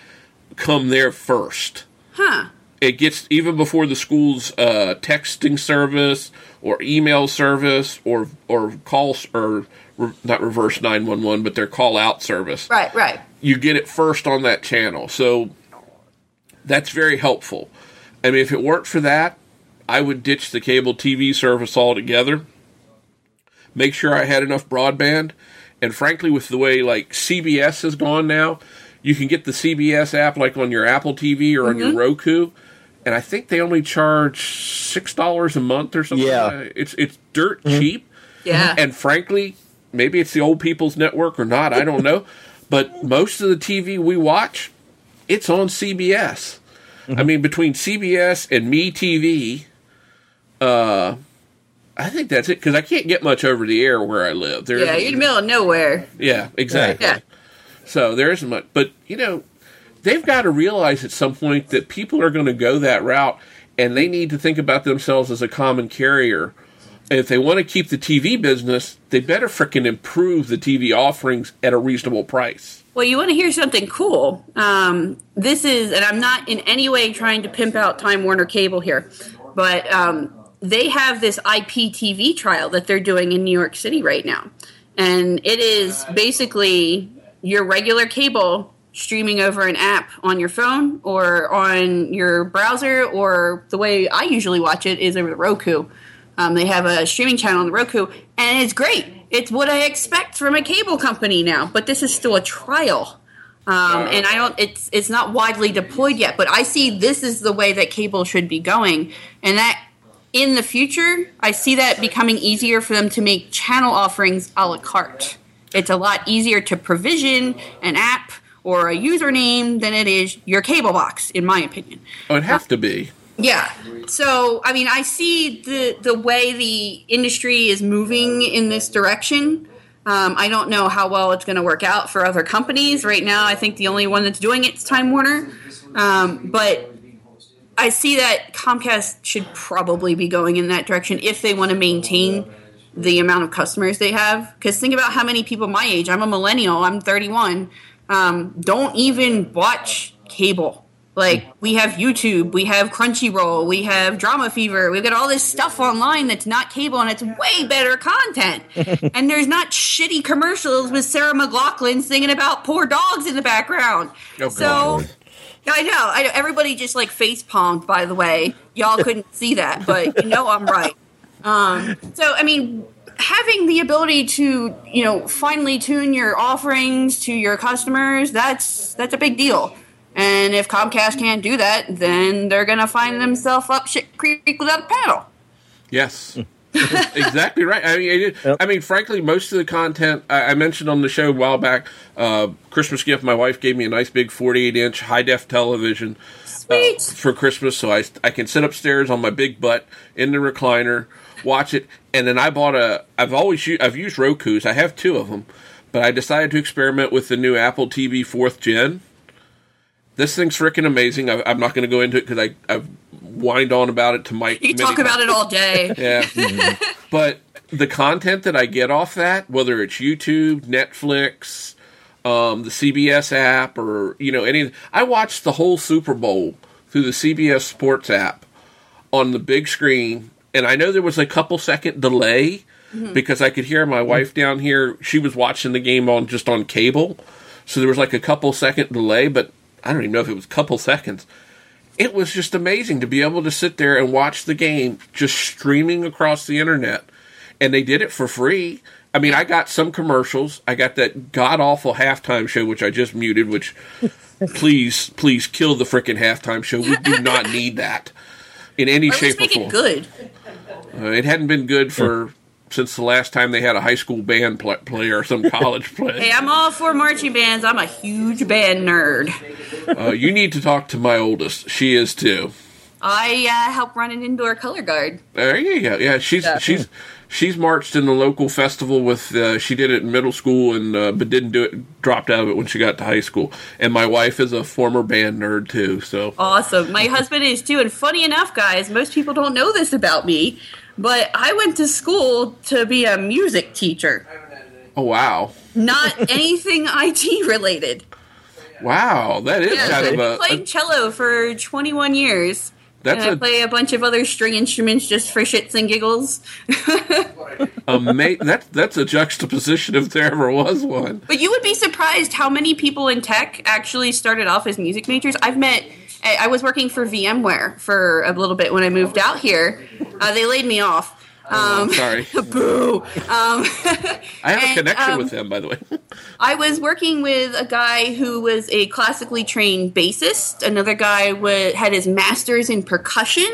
C: come there first.
D: Huh.
C: It gets even before the school's uh, texting service or email service or or calls or re- not reverse 911 but their call out service
D: Right, right.
C: you get it first on that channel. So that's very helpful. I mean, if it weren't for that, I would ditch the cable TV service altogether. Make sure I had enough broadband. And frankly, with the way like CBS has gone now, you can get the CBS app like on your Apple TV or on your mm-hmm. Roku. And I think they only charge six dollars a month or something.
B: Yeah.
C: like. It's it's dirt mm-hmm. cheap.
D: Yeah.
C: And frankly, maybe it's the old people's network or not, I don't know. but most of the TV we watch, it's on CBS. I mm-hmm. mean, between CBS and MeTV, uh, I think that's it because I can't get much over the air where I live. There
D: yeah, you're in the middle of nowhere.
C: yeah, exactly.
D: Yeah.
C: So there isn't much, but you know, they've got to realize at some point that people are going to go that route, and they need to think about themselves as a common carrier. And if they want to keep the TV business, they better frickin' improve the TV offerings at a reasonable price.
D: Well, you want to hear something cool? Um, this is, and I'm not in any way trying to pimp out Time Warner Cable here, but um, they have this IPTV trial that they're doing in New York City right now. And it is basically your regular cable streaming over an app on your phone or on your browser, or the way I usually watch it is over the Roku. Um, they have a streaming channel on the Roku, and it's great. It's what I expect from a cable company now, but this is still a trial. Um, and I don't. It's it's not widely deployed yet, but I see this is the way that cable should be going, and that in the future, I see that becoming easier for them to make channel offerings a la carte. It's a lot easier to provision an app or a username than it is your cable box, in my opinion.
C: Oh, it'd have to be.
D: Yeah. So, I mean, I see the the way the industry is moving in this direction. Um, I don't know how well it's going to work out for other companies. Right now, I think the only one that's doing it is Time Warner. Um, but I see that Comcast should probably be going in that direction if they want to maintain the amount of customers they have. Because think about how many people my age, I'm a millennial, I'm 31, um, don't even watch cable. Like, we have YouTube, we have Crunchyroll, we have DramaFever, we've got all this stuff online that's not cable and it's way better content. and there's not shitty commercials with Sarah McLachlan singing about poor dogs in the background.
C: Oh,
D: so.
C: God.
D: I know. I know. Everybody just like face palmed. By the way, y'all couldn't see that, but you know I'm right. Um, so I mean, having the ability to you know finely tune your offerings to your customers that's that's a big deal. And if Comcast can't do that, then they're gonna find themselves up shit creek without a paddle.
C: Yes. exactly right. I mean, it,
B: Yep.
C: I mean, frankly, most of the content I, I mentioned on the show a while back. Uh, Christmas gift. My wife gave me a nice big 48 inch high def television uh, for Christmas, so I I can sit upstairs on my big butt in the recliner, watch it, and then I bought a. I've always u- I've used Roku's. I have two of them, but I decided to experiment with the new Apple TV fourth gen. This thing's freaking amazing. I, I'm not going to go into it because I I've whined on about it to Mike.
D: You
C: many
D: talk about
C: times.
D: it all day.
C: Yeah. Mm-hmm. but the content that I get off that, whether it's YouTube, Netflix, um, the CBS app, or you know any, I watched the whole Super Bowl through the CBS Sports app on the big screen, and I know there was a couple second delay mm-hmm. because I could hear my mm-hmm. wife down here. She was watching the game on just on cable, so there was like a couple second delay, but I don't even know if it was a couple seconds. It was just amazing to be able to sit there and watch the game just streaming across the internet, and they did it for free. I mean, I got some commercials. I got that god awful halftime show, which I just muted. Which, please, please kill the freaking halftime show. We do not need that in any
D: Or
C: shape or form.
D: it good.
C: Uh, it hadn't been good for since the last time they had a high school band pl- play or some college play.
D: Hey, I'm all for marching bands. I'm a huge band nerd.
C: Uh, you need to talk to my oldest. She is too.
D: I uh, help run an indoor color guard.
C: There you go. Yeah, she's
D: Yeah.
C: she's she's marched in the local festival with. Uh, she did it in middle school and uh, but didn't do it. Dropped out of it when she got to high school. And my wife is a former band nerd too. So
D: Awesome. My husband is too. And funny enough, guys, most people don't know this about me, but I went to school to be a music teacher,
C: oh wow,
D: not anything IT related.
C: wow, that is
D: Yeah,
C: kind of
D: I
C: a,
D: played cello for 21 years.
C: That's
D: and I
C: a-
D: play a bunch of other string instruments just for shits and giggles.
C: ama- that's that's a juxtaposition if there ever was one.
D: But you would be surprised how many people in tech actually started off as music majors. I've met. I I was working for VMware for a little bit when I moved out here. Uh, they laid me off. Um,
C: Sorry,
D: boo. Um,
C: I have a connection
D: um,
C: with them by the way.
D: I was working with a guy who was a classically trained bassist. Another guy wa had his master's in percussion.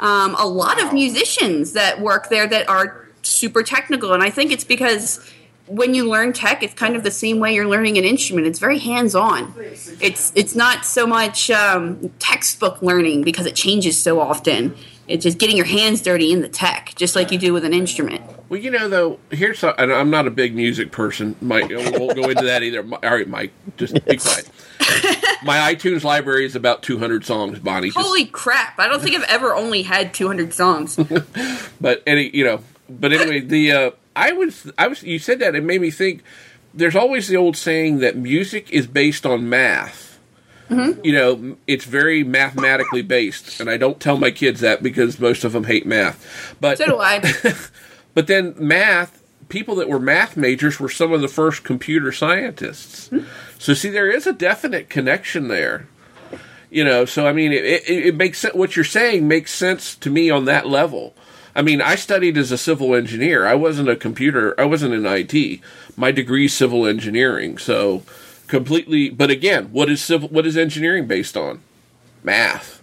D: Um, a lot of musicians that work there that are super technical, and I think it's because when you learn tech, it's kind of the same way you're learning an instrument. It's very hands-on. It's it's not so much um, textbook learning because it changes so often. It's just getting your hands dirty in the tech, just like you do with an instrument.
C: Well, you know, though, here's I'm not a big music person. Mike, we won't go into that either. All right, Mike, just be quiet. My iTunes library is about 200 songs, Bonnie. Just,
D: Holy crap! I don't think I've ever only had 200 songs.
C: but any, you know, but anyway, the uh, I was, I was, you said that it made me think. There's always the old saying that music is based on math.
D: Mm-hmm.
C: You know, it's very mathematically based, and I don't tell my kids that because most of them hate math. But
D: So do I.
C: But then math, people that were math majors were some of the first computer scientists. So see, there is a definite connection there. You know, so I mean, it, it, it makes sense. What you're saying makes sense to me on that level. I mean, I studied as a civil engineer. I wasn't a computer. I wasn't in IT. My degree is civil engineering. So completely. But again, what is civil? What is engineering based on? Math.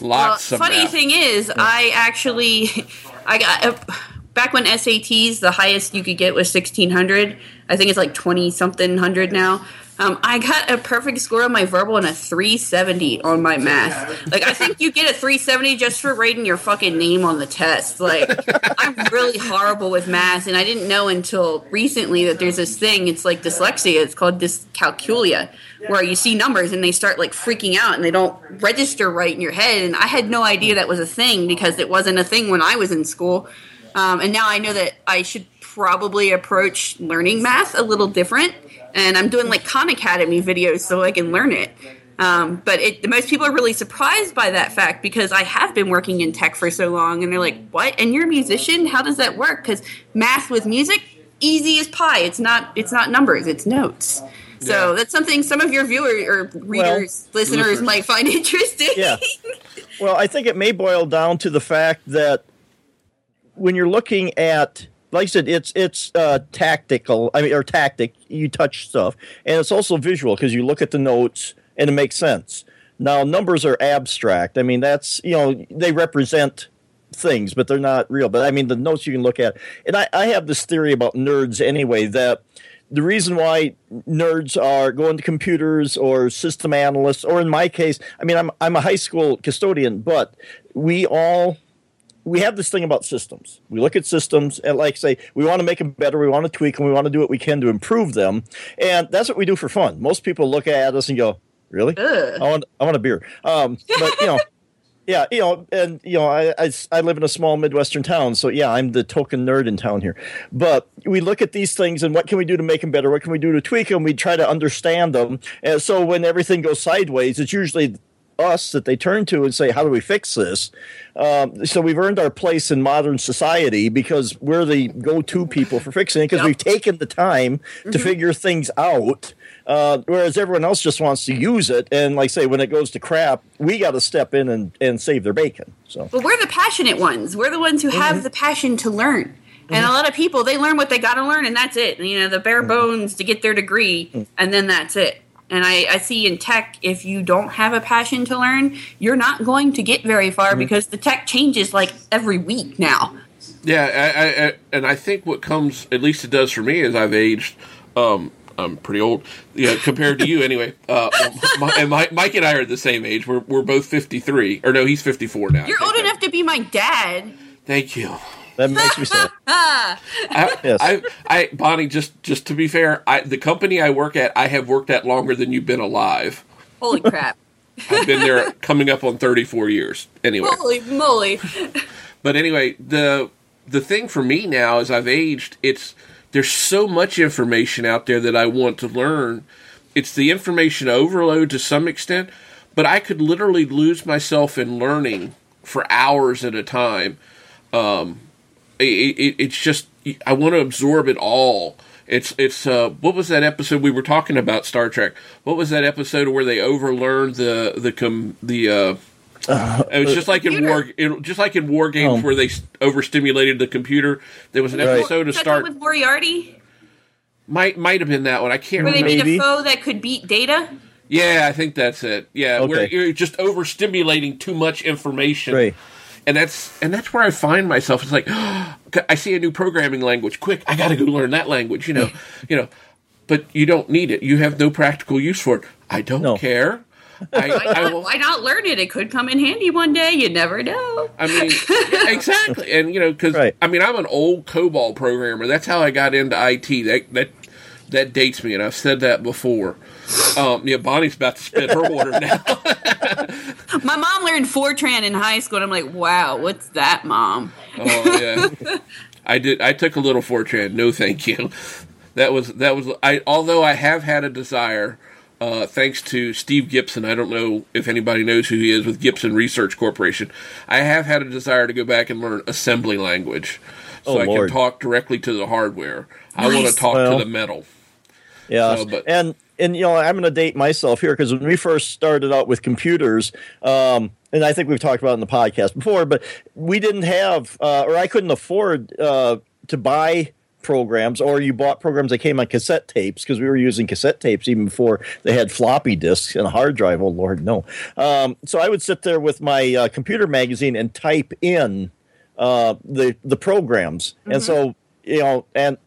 D: Well,
C: Lots of
D: funny
C: math.
D: thing is, I actually, I got uh, back when SATs, the highest you could get was sixteen hundred. I think it's like twenty something hundred now. Um, I got a perfect score on my verbal and a 370 on my math. Like, I think you get a 370 just for writing your fucking name on the test. Like, I'm really horrible with math, and I didn't know until recently that there's this thing. It's like dyslexia. It's called dyscalculia, where you see numbers and they start like freaking out and they don't register right in your head. And I had no idea that was a thing because it wasn't a thing when I was in school. Um, and now I know that I should probably approach learning math a little different. And I'm doing like Khan Academy videos so I can learn it. Um, but it, most people are really surprised by that fact because I have been working in tech for so long, and they're like, "What? And you're a musician? How does that work?" Because math with music, easy as pie. It's not. It's not numbers. It's notes. So
C: Yeah.
D: that's something some of your viewers or readers, listeners,
C: listeners.
D: might find interesting.
B: Yeah. Well, I think it may boil down to the fact that when you're looking at, like I said, it's it's uh, tactical. I mean, or tactic. You touch stuff, and it's also visual because you look at the notes and it makes sense. Now, numbers are abstract. I mean, that's you know they represent things, but they're not real. But I mean, the notes you can look at, and I, I have this theory about nerds anyway that the reason why nerds are going to computers or system analysts, or in my case, I mean, I'm I'm a high school custodian, but we all we have this thing about systems. We look at systems and like say we want to make them better, we want to tweak them, we want to do what we can to improve them, and that's what we do for fun. Most people look at us and go, "Really? I want I want a beer." Um, but you know. Yeah, you know, and you know, I, I I live in a small midwestern town, so yeah, I'm the token nerd in town here. But we look at these things and what can we do to make them better? What can we do to tweak them? We try to understand them. And so when everything goes sideways, it's usually us that they turn to and say, "How do we fix this?" Um, so we've earned our place in modern society because we're the go-to people for fixing it because
D: Yep.
B: we've taken the time to mm-hmm. figure things out. Uh, whereas everyone else just wants to use it, and like say, when it goes to crap, we got to step in and, and save their bacon. So
D: But we're the passionate ones. We're the ones who have mm-hmm. the passion to learn. And mm-hmm. a lot of people, they learn what they got to learn, and that's it. You know, the bare bones to get their degree, mm. and then that's it. And I, I see in tech, if you don't have a passion to learn, you're not going to get very far because the tech changes like every week now.
C: Yeah, I, I, I, and I think what comes, at least it does for me, as I've aged. Um, I'm pretty old, yeah, compared to you anyway. Uh, my, and my, Mike and I are the same age. We're we're both 53, or no, he's 54 now.
D: You're old enough to be my dad.
C: Thank you.
B: That makes me sad.
C: I,
B: Yes.
C: I, I, Bonnie, just just to be fair, I, the company I work at, I have worked at longer than you've been alive.
D: Holy crap.
C: I've been there coming up on 34 years. Anyway,
D: Holy moly.
C: But anyway, the the thing for me now as I've aged, it's there's so much information out there that I want to learn. It's the information overload to some extent, but I could literally lose myself in learning for hours at a time. Um, it, it, it's just I want to absorb it all. It's it's uh, what was that episode we were talking about Star Trek? What was that episode where they overlearned the the com, the uh, it was just like in
D: Computer.
C: war, it, just like in war games
B: Oh.
C: where they overstimulated the computer. There was an
B: Right.
C: episode of Star
D: the one with Moriarty?
C: might might have been that one. I can't
D: Where they
C: remember.
D: made a foe that could beat Data?
C: Yeah, I think that's it. Yeah, where you're just overstimulating too much information.
B: Right.
C: And that's and that's where I find myself. It's like I see a new programming language. Quick, I got to go learn that language. You know, you know. But you don't need it. You have no practical use for it. I don't
B: No.
C: care. I,
D: Why
C: I
D: not,
C: will.
D: why not learn it? It could come in handy one day. You never know.
C: I mean, yeah, exactly, and you know, because
B: Right.
C: I mean, I'm an old COBOL programmer. That's how I got into IT. That that that dates me, and I've said that before. Um, yeah, Bonnie's about to spit her water now.
D: My mom learned Fortran in high school, and I'm like, wow, what's that, mom?
C: oh yeah, I did. I took a little Fortran. No, thank you. That was that was. I although I have had a desire. Uh, thanks to Steve Gibson, I don't know if anybody knows who he is with Gibson Research Corporation. I have had a desire to go back and learn assembly language, so
B: Oh,
C: I
B: Lord.
C: can talk directly to the hardware. I want to talk
B: Well-
C: to the metal.
B: Yeah,
C: So, but-
B: and and you know I'm going to date myself here because when we first started out with computers, um, and I think we've talked about it in the podcast before, but we didn't have uh, or I couldn't afford uh, to buy programs or you bought programs that came on cassette tapes because we were using cassette tapes even before they had floppy disks and a hard drive oh lord no. Um, so i would sit there with my uh, computer magazine and type in uh, the the programs. And so you know and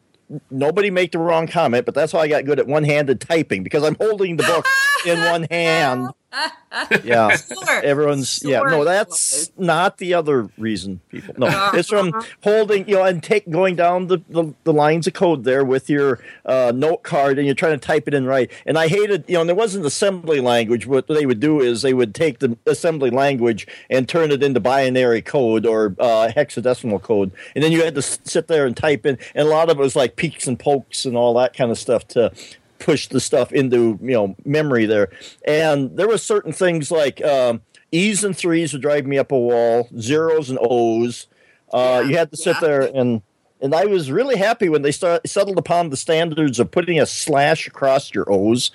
B: nobody make the wrong comment, but that's how I got good at one-handed typing because I'm holding the book in one hand. Yeah.
D: Sure.
B: Everyone's yeah, no, that's not the other reason, people. No,
D: Uh-huh.
B: it's from holding, you know, and take going down the, the, the lines of code there with your uh, note card, and you're trying to type it in right. And I hated, you know, and there wasn't assembly language. What they would do is they would take the assembly language and turn it into binary code or uh, hexadecimal code, and then you had to sit there and type in. And a lot of it was like peeks and pokes and all that kind of stuff to push the stuff into you know memory there and there were certain things like um, e's and threes would drive me up a wall zeros and o's uh, you had to sit
D: yeah.
B: there and and I was really happy when they start, settled upon the standards of putting a slash across your O's,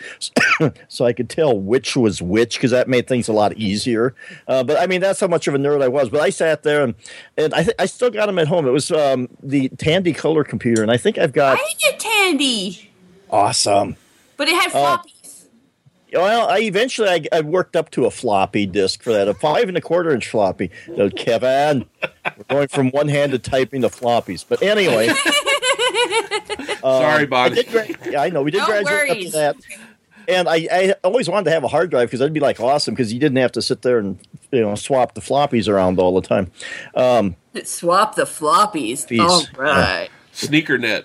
B: so I could tell which was which because that made things a lot easier. Uh, but I mean, that's how much of a nerd I was. But I sat there and and I th- I still got them at home. It was um, the Tandy color computer, and I think I've got
D: I get Tandy,
B: awesome.
D: but it had
B: Oh.
D: floppies.
B: Well, I eventually I, I worked up to a floppy disk for that, a five and a quarter inch floppy. So, Kevin, we're going from one hand to typing to floppies. But anyway,
C: Sorry,
B: I
C: Bonnie.
B: did. Gra- yeah, I know we did
D: No
B: graduate up to
D: worries.
B: that. And I, I always wanted to have a hard drive because that'd be like awesome because you didn't have to sit there and you know swap the floppies around all the time.
D: Um, Swap the floppies.
B: Peace.
D: All right.
C: Sneaker net.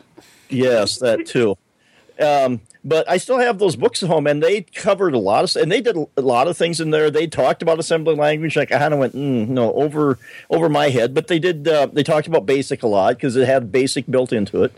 B: Yes, that too. Um, but I still have those books at home, and they covered a lot of, and they did a lot of things in there. They talked about assembly language, like I kind of went, mm, no, over over my head. But they did. Uh, they talked about basic a lot because it had basic built into it.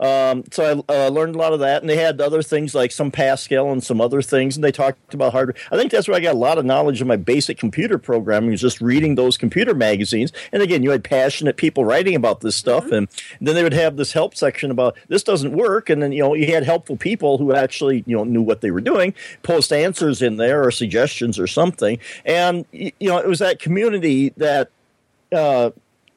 B: Um, so I uh, learned a lot of that, and they had other things like some Pascal and some other things, and they talked about hardware. I think that's where I got a lot of knowledge of my basic computer programming, was just reading those computer magazines. And again, you had passionate people writing about this stuff, mm-hmm. and then they would have this help section about this doesn't work, and then you know you had helpful people who actually you know knew what they were doing, post answers in there or suggestions or something, and you know it was that community that. Uh,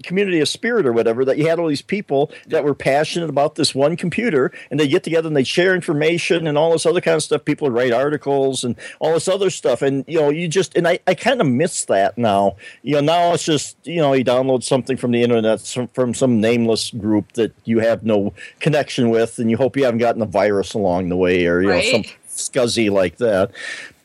B: community of spirit or whatever that you had all these people that were passionate about this one computer and they get together and they share information and all this other kind of stuff people write articles and all this other stuff and you know you just and i, I kind of miss that now you know now it's just you know you download something from the internet from some nameless group that you have no connection with and you hope you haven't gotten a virus along the way or you right. know some scuzzy like that.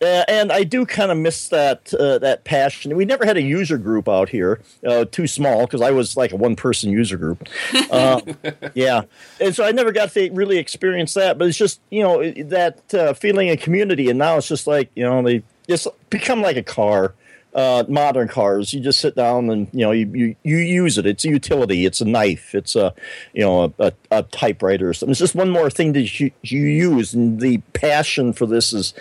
B: Uh, and I do kind of miss that uh, that passion. We never had a user group out here, uh, too small because I was like a one person user group. Uh, yeah, and so I never got to really experience that. But it's just you know that uh, feeling of community, and now it's just like you know they just become like a car uh, modern cars. You just sit down and you know you, you, you use it. It's a utility. It's a knife. It's a you know a, a, a typewriter or something. It's just one more thing that you, you use. And the passion for this is,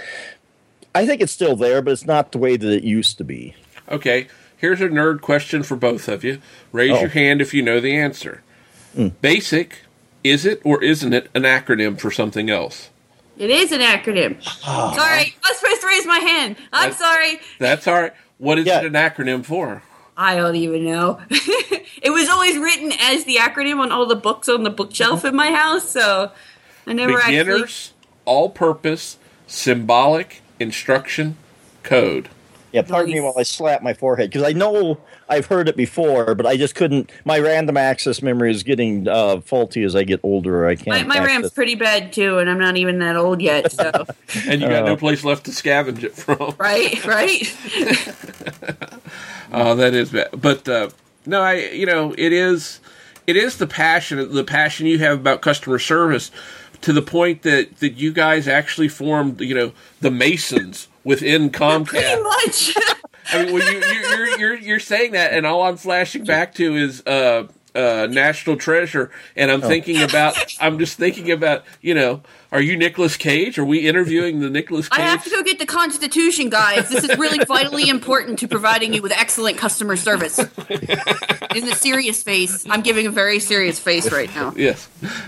B: I think it's still there, but it's not the way that it used to be.
C: Okay, here's a nerd question for both of you. Raise oh. your hand if you know the answer. Mm. Basic, is it or isn't it an acronym for something else?
D: It is an acronym. Oh. Sorry, I was supposed to raise my hand. I'm that's, sorry.
C: That's all right. What is yeah. it an acronym for?
D: I don't even know. it was always written as the acronym on all the books on the bookshelf in my house, so I never
C: Beginners,
D: actually...
C: all-purpose, symbolic instruction code.
B: Yeah, pardon nice. me while I slap my forehead because I know I've heard it before, but I just couldn't. My random access memory is getting uh, faulty as I get older. I can't.
D: My, my RAM's pretty bad too, and I'm not even that old yet. So.
C: and you got uh, no place left to scavenge it from.
D: Right, right.
C: oh, that is bad. But uh, no, I. You know, it is. It is the passion, the passion you have about customer service, to the point that that you guys actually formed. You know, the Masons within Comcast.
D: Pretty much.
C: I mean, well, you, you're, you're you're saying that, and all I'm flashing back to is uh, uh, National Treasure, and I'm oh. thinking about. I'm just thinking about. You know, are you Nicolas Cage? Are we interviewing the Nicolas Cage? I
D: have to go get the Constitution, guys. This is really vitally important to providing you with excellent customer service. In the serious face, I'm giving a very serious face right now.
C: Yes,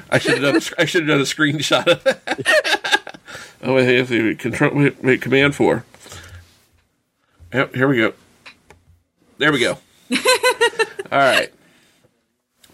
C: I should have done. A, I should have done a screenshot of that. Oh, I have to control wait, wait, command four. Yep, here we go. There we go. All right.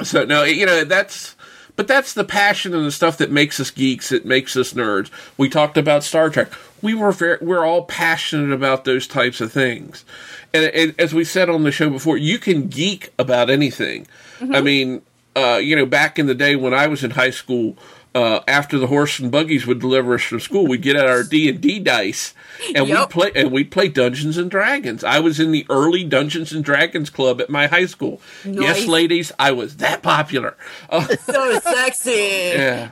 C: So no, you know that's, but that's the passion and the stuff that makes us geeks. It makes us nerds. We talked about Star Trek. We were very, we're all passionate about those types of things. And, and as we said on the show before, you can geek about anything. Mm-hmm. I mean, uh, you know, back in the day when I was in high school, uh, after the horse and buggies would deliver us from school, we'd get out our D and D dice and yep. we play and we play Dungeons and Dragons. I was in the early Dungeons and Dragons club at my high school. Nice. Yes, ladies, I was that popular.
D: Uh, so sexy.
C: Yeah.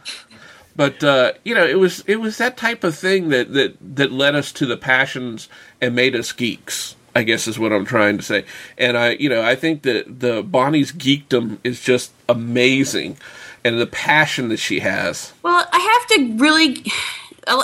C: But uh, you know, it was it was that type of thing that, that that led us to the passions and made us geeks. I guess is what I'm trying to say. And I, you know, I think that the Bonnie's geekdom is just amazing and the passion that she has.
D: Well, I have to really.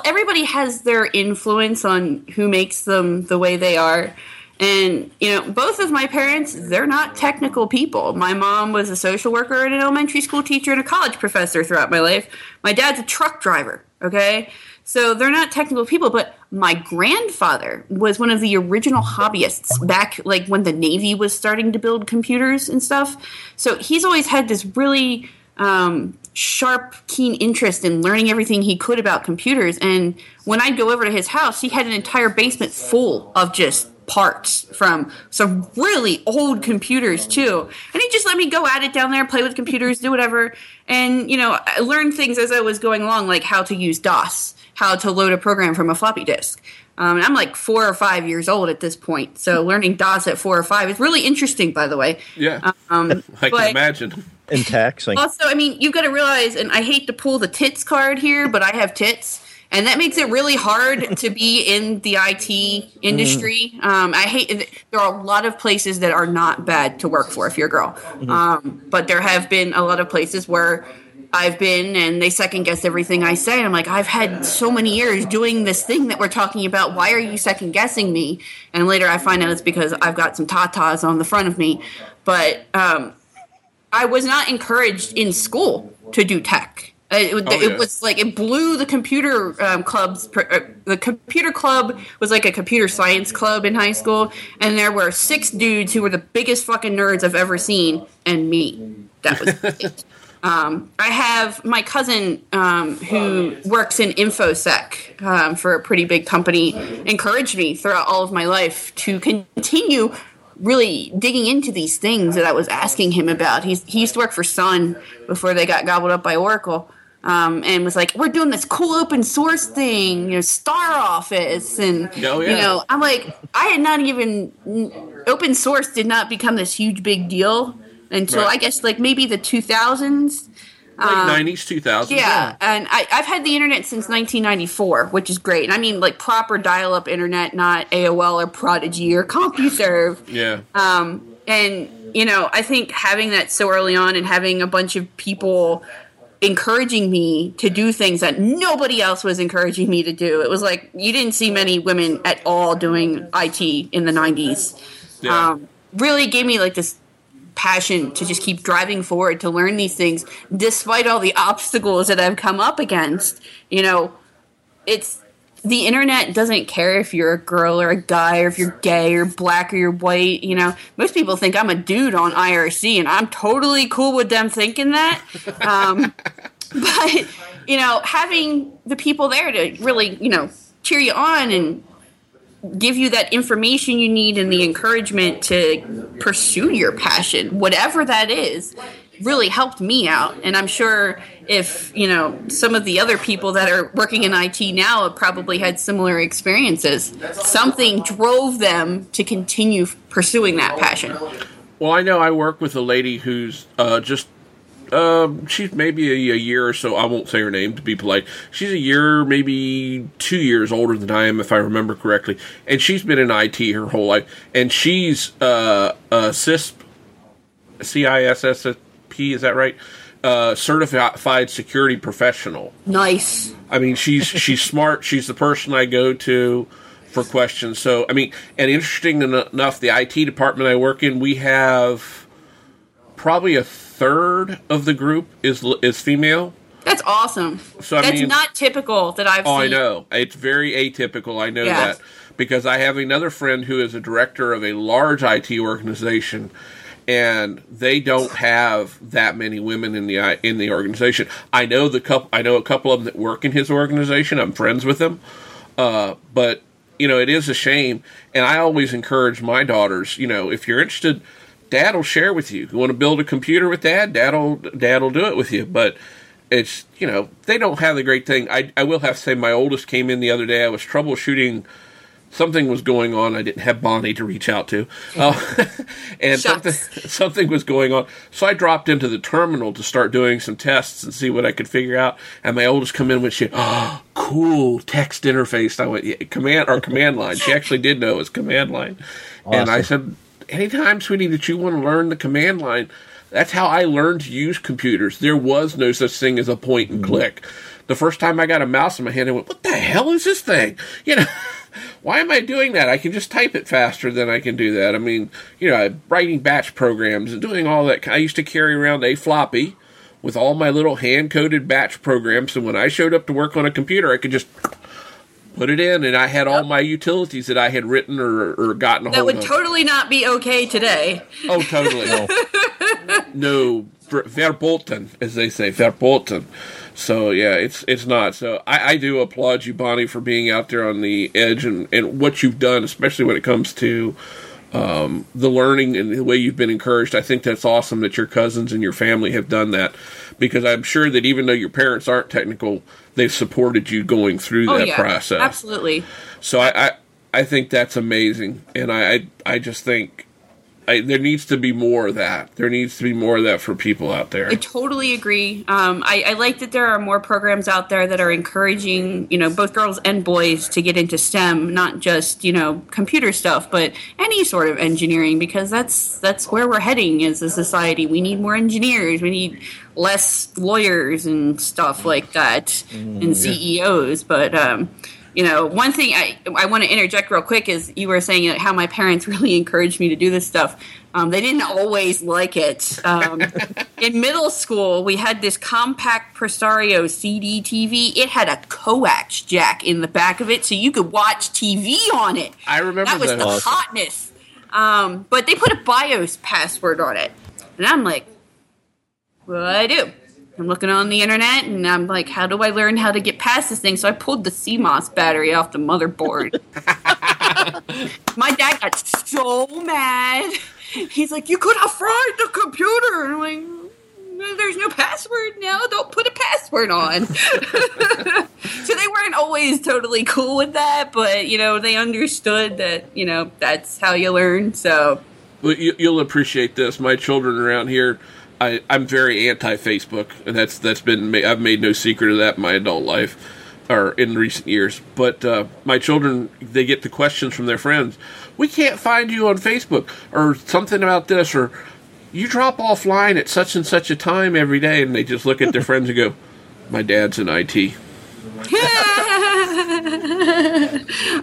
D: Everybody has their influence on who makes them the way they are. And, you know, both of my parents, they're not technical people. My mom was a social worker and an elementary school teacher and a college professor throughout my life. My dad's a truck driver, okay? So they're not technical people, but my grandfather was one of the original hobbyists back like when the Navy was starting to build computers and stuff. So he's always had this really um, sharp, keen interest in learning everything he could about computers. And when I'd go over to his house, he had an entire basement full of just parts from some really old computers too. And he just let me go at it down there, play with computers, do whatever. And, you know, I learned things as I was going along, like how to use DOS, how to load a program from a floppy disk. Um, and I'm like four or five years old at this point, so learning DOS at four or five is really interesting. By the way,
C: yeah, um, I can imagine.
B: In taxing.
D: Also, I mean, you've got to realize, and I hate to pull the tits card here, but I have tits, and that makes it really hard to be in the IT industry. Mm. Um, I hate. There are a lot of places that are not bad to work for if you're a girl, mm-hmm. um, but there have been a lot of places where I've been and they second guess everything I say. And I'm like, I've had so many years doing this thing that we're talking about. Why are you second guessing me? And later I find out it's because I've got some tatas on the front of me. But um, I was not encouraged in school to do tech. It, it,
C: Oh, yeah.
D: it was like it blew the computer um, clubs. per- Uh, the computer club was like a computer science club in high school, and there were six dudes who were the biggest fucking nerds I've ever seen, and me. That was it. Um, I have my cousin um, who works in infosec um, for a pretty big company. Encouraged me throughout all of my life to continue really digging into these things that I was asking him about. He's, he used to work for Sun before they got gobbled up by Oracle. Um, and was like, we're doing this cool open source thing, you know, StarOffice, and
C: Oh, yeah.
D: you know, I'm like, I had not even open source did not become this huge big deal until
C: Right.
D: I guess like maybe the 2000s.
C: Like nineties, two thousands.
D: Yeah, and I, I've had the internet since 1994, which is great. And I mean, like proper dial-up internet, not AOL or Prodigy or CompuServe.
C: Yeah.
D: Um, and you know, I think having that so early on and having a bunch of people encouraging me to do things that nobody else was encouraging me to do. It was like you didn't see many women at all doing IT in the 90s.
C: Yeah.
D: Um, really gave me like this passion to just keep driving forward to learn these things despite all the obstacles that I've come up against. You know, it's the internet doesn't care if you're a girl or a guy or if you're gay or black or you're white. You know, most people think I'm a dude on IRC, and I'm totally cool with them thinking that. Um, but you know, having the people there to really, you know, cheer you on and give you that information you need and the encouragement to pursue your passion, whatever that is, really helped me out. And I'm sure if, you know, some of the other people that are working in IT now have probably had similar experiences, something drove them to continue pursuing that passion.
C: Well, I know I work with a lady who's uh, just. Um, she's maybe a, a year or so. I won't say her name to be polite. She's a year, maybe two years older than I am, if I remember correctly. And she's been in IT her whole life. And she's uh, a CISP, C I S S P, is that right? Uh, certified security professional.
D: Nice.
C: I mean, she's she's smart. She's the person I go to for questions. So, I mean, and interesting enough, the IT department I work in, we have probably a third of the group is is female.
D: That's awesome.
C: So, I
D: That's
C: mean-
D: not typical that I've
C: Oh, I know. It's very atypical. I know
D: Yeah.
C: that because I have another friend who is a director of a large IT organization, and they don't have that many women in the in the organization. I know the couple. I know a couple of them that work in his organization. I'm friends with them, uh, but you know it is a shame. And I always encourage my daughters. You know, if you're interested. Dad will share with you. You want to build a computer with dad? Dad'll dad'll do it with you. But it's you know they don't have the great thing. I I will have to say my oldest came in the other day. I was troubleshooting. Something was going on. I didn't have Bonnie to reach out to, uh, and something
D: Shucks.
C: something was going on. So I dropped into the terminal to start doing some tests and see what I could figure out. And my oldest come in with she, oh, cool text interface. I went yeah, command or command line. She actually did know it was command line, and I said, anytime, sweetie, that you want to learn the command line, that's how I learned to use computers. There was no such thing as a point and mm-hmm. click. The first time I got a mouse in my hand, I went, "What the hell is this thing?" You know, why am I doing that? I can just type it faster than I can do that. I mean, you know, writing batch programs and doing all that. I used to carry around a floppy with all my little hand coded batch programs, and when I showed up to work on a computer, I could just put it in, and I had all my utilities that I had written or, or gotten a
D: That
C: hold
D: would
C: of.
D: totally not be okay today.
C: Oh, totally. no, ver- verboten, as they say, verboten. So yeah, it's it's not. So I, I do applaud you, Bonnie, for being out there on the edge and, and what you've done, especially when it comes to um, the learning and the way you've been encouraged. I think that's awesome that your cousins and your family have done that, because I'm sure that even though your parents aren't technical, they've supported you going through
D: Oh
C: that
D: yeah,
C: process.
D: absolutely.
C: So I, I I think that's amazing, and I I, I just think I, there needs to be more of that. There needs to be more of that for people out there.
D: I totally agree. Um, I, I like that there are more programs out there that are encouraging, you know, both girls and boys to get into STEM, not just you know computer stuff, but any sort of engineering, because that's that's where we're heading as a society. We need more engineers. We need less lawyers and stuff like that, and CEOs. But um, you know, one thing I I want to interject real quick is you were saying how my parents really encouraged me to do this stuff. Um, they didn't always like it. Um, in middle school, we had this Compaq Presario CD TV. It had a coax jack in the back of it, so you could watch TV on it.
C: I remember
D: that was
C: that.
D: the
C: Awesome.
D: hotness. Um, but they put a BIOS password on it, and I'm like, what do I do? I'm looking on the internet and I'm like, how do I learn how to get past this thing? So I pulled the CMOS battery off the motherboard. My dad got so mad. He's like, you could have fried the computer. And I'm like, there's no password now. Don't put a password on. so they weren't always totally cool with that, but you know, they understood that, you know, that's how you learn. So
C: Well, you, you'll appreciate this. My children around here, I, I'm very anti Facebook, and that's that's been ma- I've made no secret of that in my adult life or in recent years. But uh, my children, they get the questions from their friends. We can't find you on Facebook, or something about this, or you drop offline at such and such a time every day, and they just look at their friends and go, "My dad's in IT."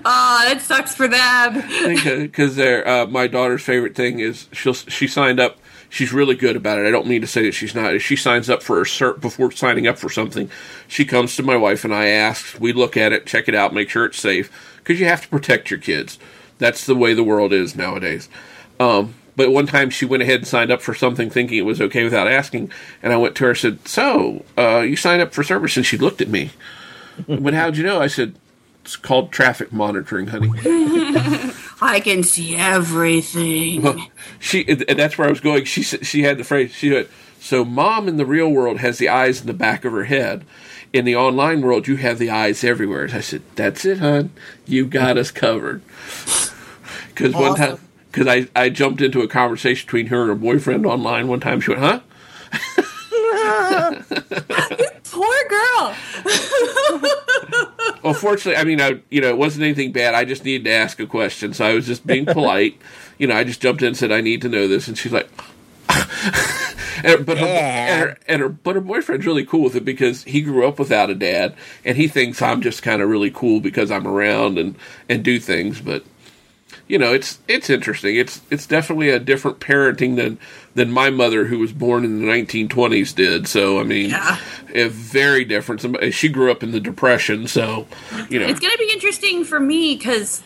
D: Oh, that sucks for them.
C: because they're uh, my daughter's favorite thing is she'll she signed up. She's really good about it. I don't mean to say that she's not. If she signs up for a cert before signing up for something, she comes to my wife and I ask. We look at it, check it out, make sure it's safe because you have to protect your kids. That's the way the world is nowadays. Um, but one time she went ahead and signed up for something thinking it was okay without asking, and I went to her and said, "So uh, you signed up for service?" And she looked at me. but how'd you know? I said, "It's called traffic monitoring, honey."
D: I can see everything.
C: Well, she and that's where I was going. She said- she had the phrase. She said, "So, mom in the real world has the eyes in the back of her head. In the online world, you have the eyes everywhere." I said, "That's it, hon. You got us covered." Because one time, because I I jumped into a conversation between her and her boyfriend online one time. She went, "Huh."
D: Poor girl.
C: Well, fortunately, I mean, I you know, it wasn't anything bad. I just needed to ask a question, so I was just being polite. You know, I just jumped in and said, "I need to know this," and she's like, and, but her, and, her, and her but her boyfriend's really cool with it because he grew up without a dad, and he thinks I'm just kind of really cool because I'm around and and do things, but. You know, it's it's interesting. It's it's definitely a different parenting than than my mother, who was born in the 1920s, did. So I mean,
D: Yeah.
C: a very different. Eh, she grew up in the Depression, so you know.
D: It's going to be interesting for me because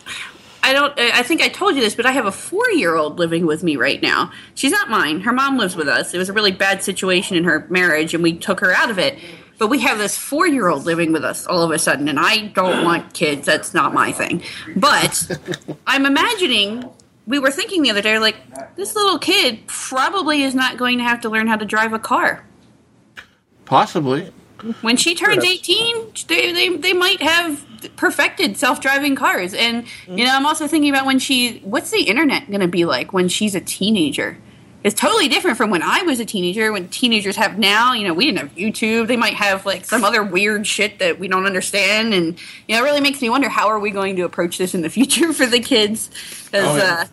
D: I don't. Eh, I think I told you this, but I have a four-year-old living with me right now. She's not mine. Her mom lives with us. It was a really bad situation in her marriage, and we took her out of it. But we have this four-year-old living with us all of a sudden, and I don't want kids. That's not my thing. But I'm imagining. We were thinking the other day, like this little kid probably is not going to have to learn how to drive a car.
C: Possibly.
D: When she turns 18, they, they, they might have perfected self driving cars. And, you know, I'm also thinking about when she, what's the internet going to be like when she's a teenager? It's totally different from when I was a teenager, when teenagers have now. You know, we didn't have YouTube. They might have like some other weird shit that we don't understand. And, you know, it really makes me wonder how are we going to approach this in the future for the kids? Because,
C: Oh, yeah.
D: uh,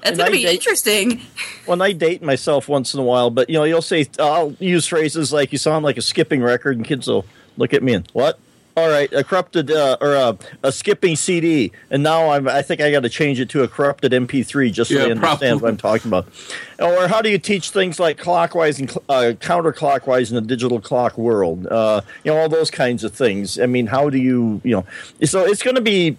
D: that's
B: And
D: going to be
B: date-
D: interesting.
B: When I date myself once in a while, but you know, you'll say I'll use phrases like "you sound like a skipping record," and kids will look at me and what? All right, a corrupted uh, or a, a skipping CD, and now I'm, I think I got to change it to a corrupted MP3 just so
C: Yeah,
B: they understand
C: probably.
B: what I'm talking about. Or how do you teach things like clockwise and uh, counterclockwise in a digital clock world? Uh, you know, all those kinds of things. I mean, how do you, you know? So it's going to be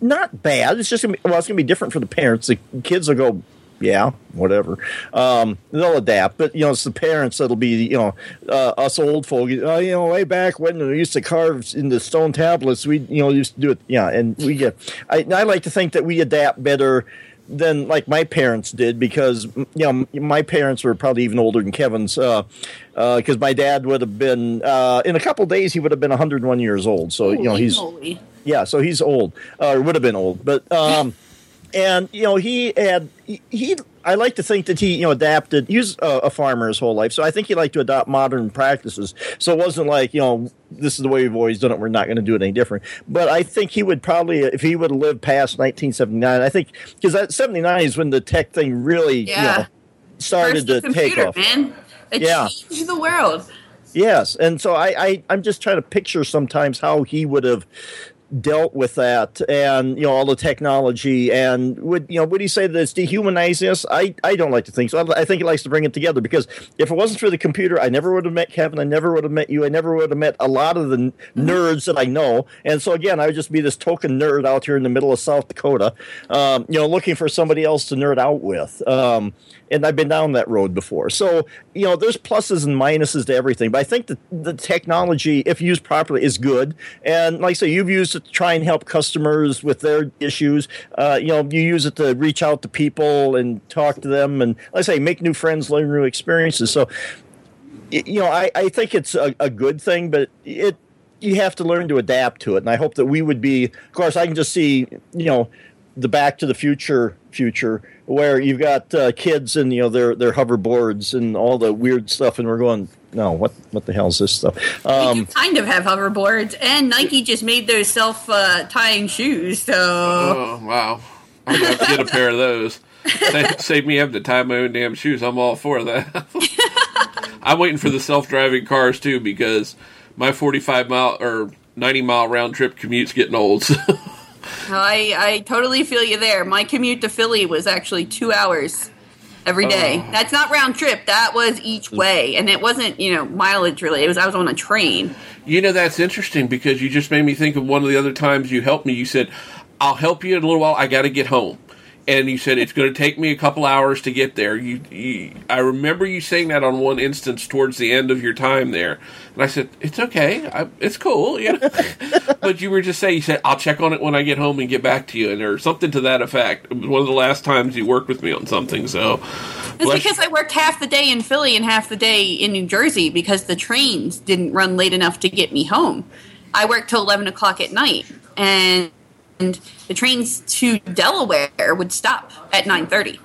B: not bad. It's just gonna be, well, it's going to be different for the parents. The kids will go, yeah, whatever. Um, they'll adapt, but you know, it's the parents that'll be, you know, uh, us old folk. Uh, you know, way back when we used to carve in the stone tablets, we, you know, used to do it. Yeah, and we get. I, I like to think that we adapt better than like my parents did because you know my parents were probably even older than Kevin's because uh, uh, my dad would have been uh, in a couple days he would have been 101 years old so you know he's yeah, so he's old, or would have been old, but um, and you know he had he, he I like to think that he, you know, adapted. He was a, a, farmer his whole life, so I think he liked to adopt modern practices. So it wasn't like, you know, this is the way we've always done it. We're not going to do it any different. But I think he would probably, if he would have lived past 1979, I think because that 79 is when the tech thing really, yeah. you know, started to take off.
D: Man. It yeah. changed the world.
B: Yes, and so I, I I'm just trying to picture sometimes how he would have dealt with that and you know all the technology and would you know would he say that it's dehumanizing us? I i don't like to think so. I, I, think he likes to bring it together because if it wasn't for the computer i never would have met kevin. I never would have met you. I never would have met a lot of the mm-hmm. nerds that i know. And so again i would just be this token nerd out here in the middle of south dakota um, you know looking for somebody else to nerd out with. Um, and I've been down that road before. So, you know, there's pluses and minuses to everything, but I think that the technology, if used properly, is good. And like I say, you've used it to try and help customers with their issues. Uh, you know, you use it to reach out to people and talk to them, and like I say, make new friends, learn new experiences. So, you know, I, I think it's a, a good thing, but it you have to learn to adapt to it. And I hope that we would be. Of course, I can just see, you know, the Back to the Future future where you've got uh, kids and you know their their hoverboards and all the weird stuff, and we're going, no, what what the hell is this stuff?
D: Um, kind of have hoverboards, and Nike just made their self uh, tying shoes. So,
C: oh wow, I'm gonna have to get a pair of those. Save, save me having to tie my own damn shoes. I'm all for that. I'm waiting for the self driving cars too because my 45 mile or 90 mile round trip commute's getting old. So.
D: I I totally feel you there. My commute to Philly was actually two hours every day. Oh. That's not round trip. That was each mm. way, and it wasn't you know mileage really. It was I was on a train.
C: You know that's interesting because you just made me think of one of the other times you helped me. You said, "I'll help you in a little while. I got to get home." And you said it's going to take me a couple hours to get there. You, you, I remember you saying that on one instance towards the end of your time there, and I said it's okay, I, it's cool, you know. but you were just saying you said I'll check on it when I get home and get back to you, and or something to that effect. It was one of the last times you worked with me on something, so.
D: It's because I worked half the day in Philly and half the day in New Jersey because the trains didn't run late enough to get me home. I worked till eleven o'clock at night, and and the trains to Delaware would stop at 9:30.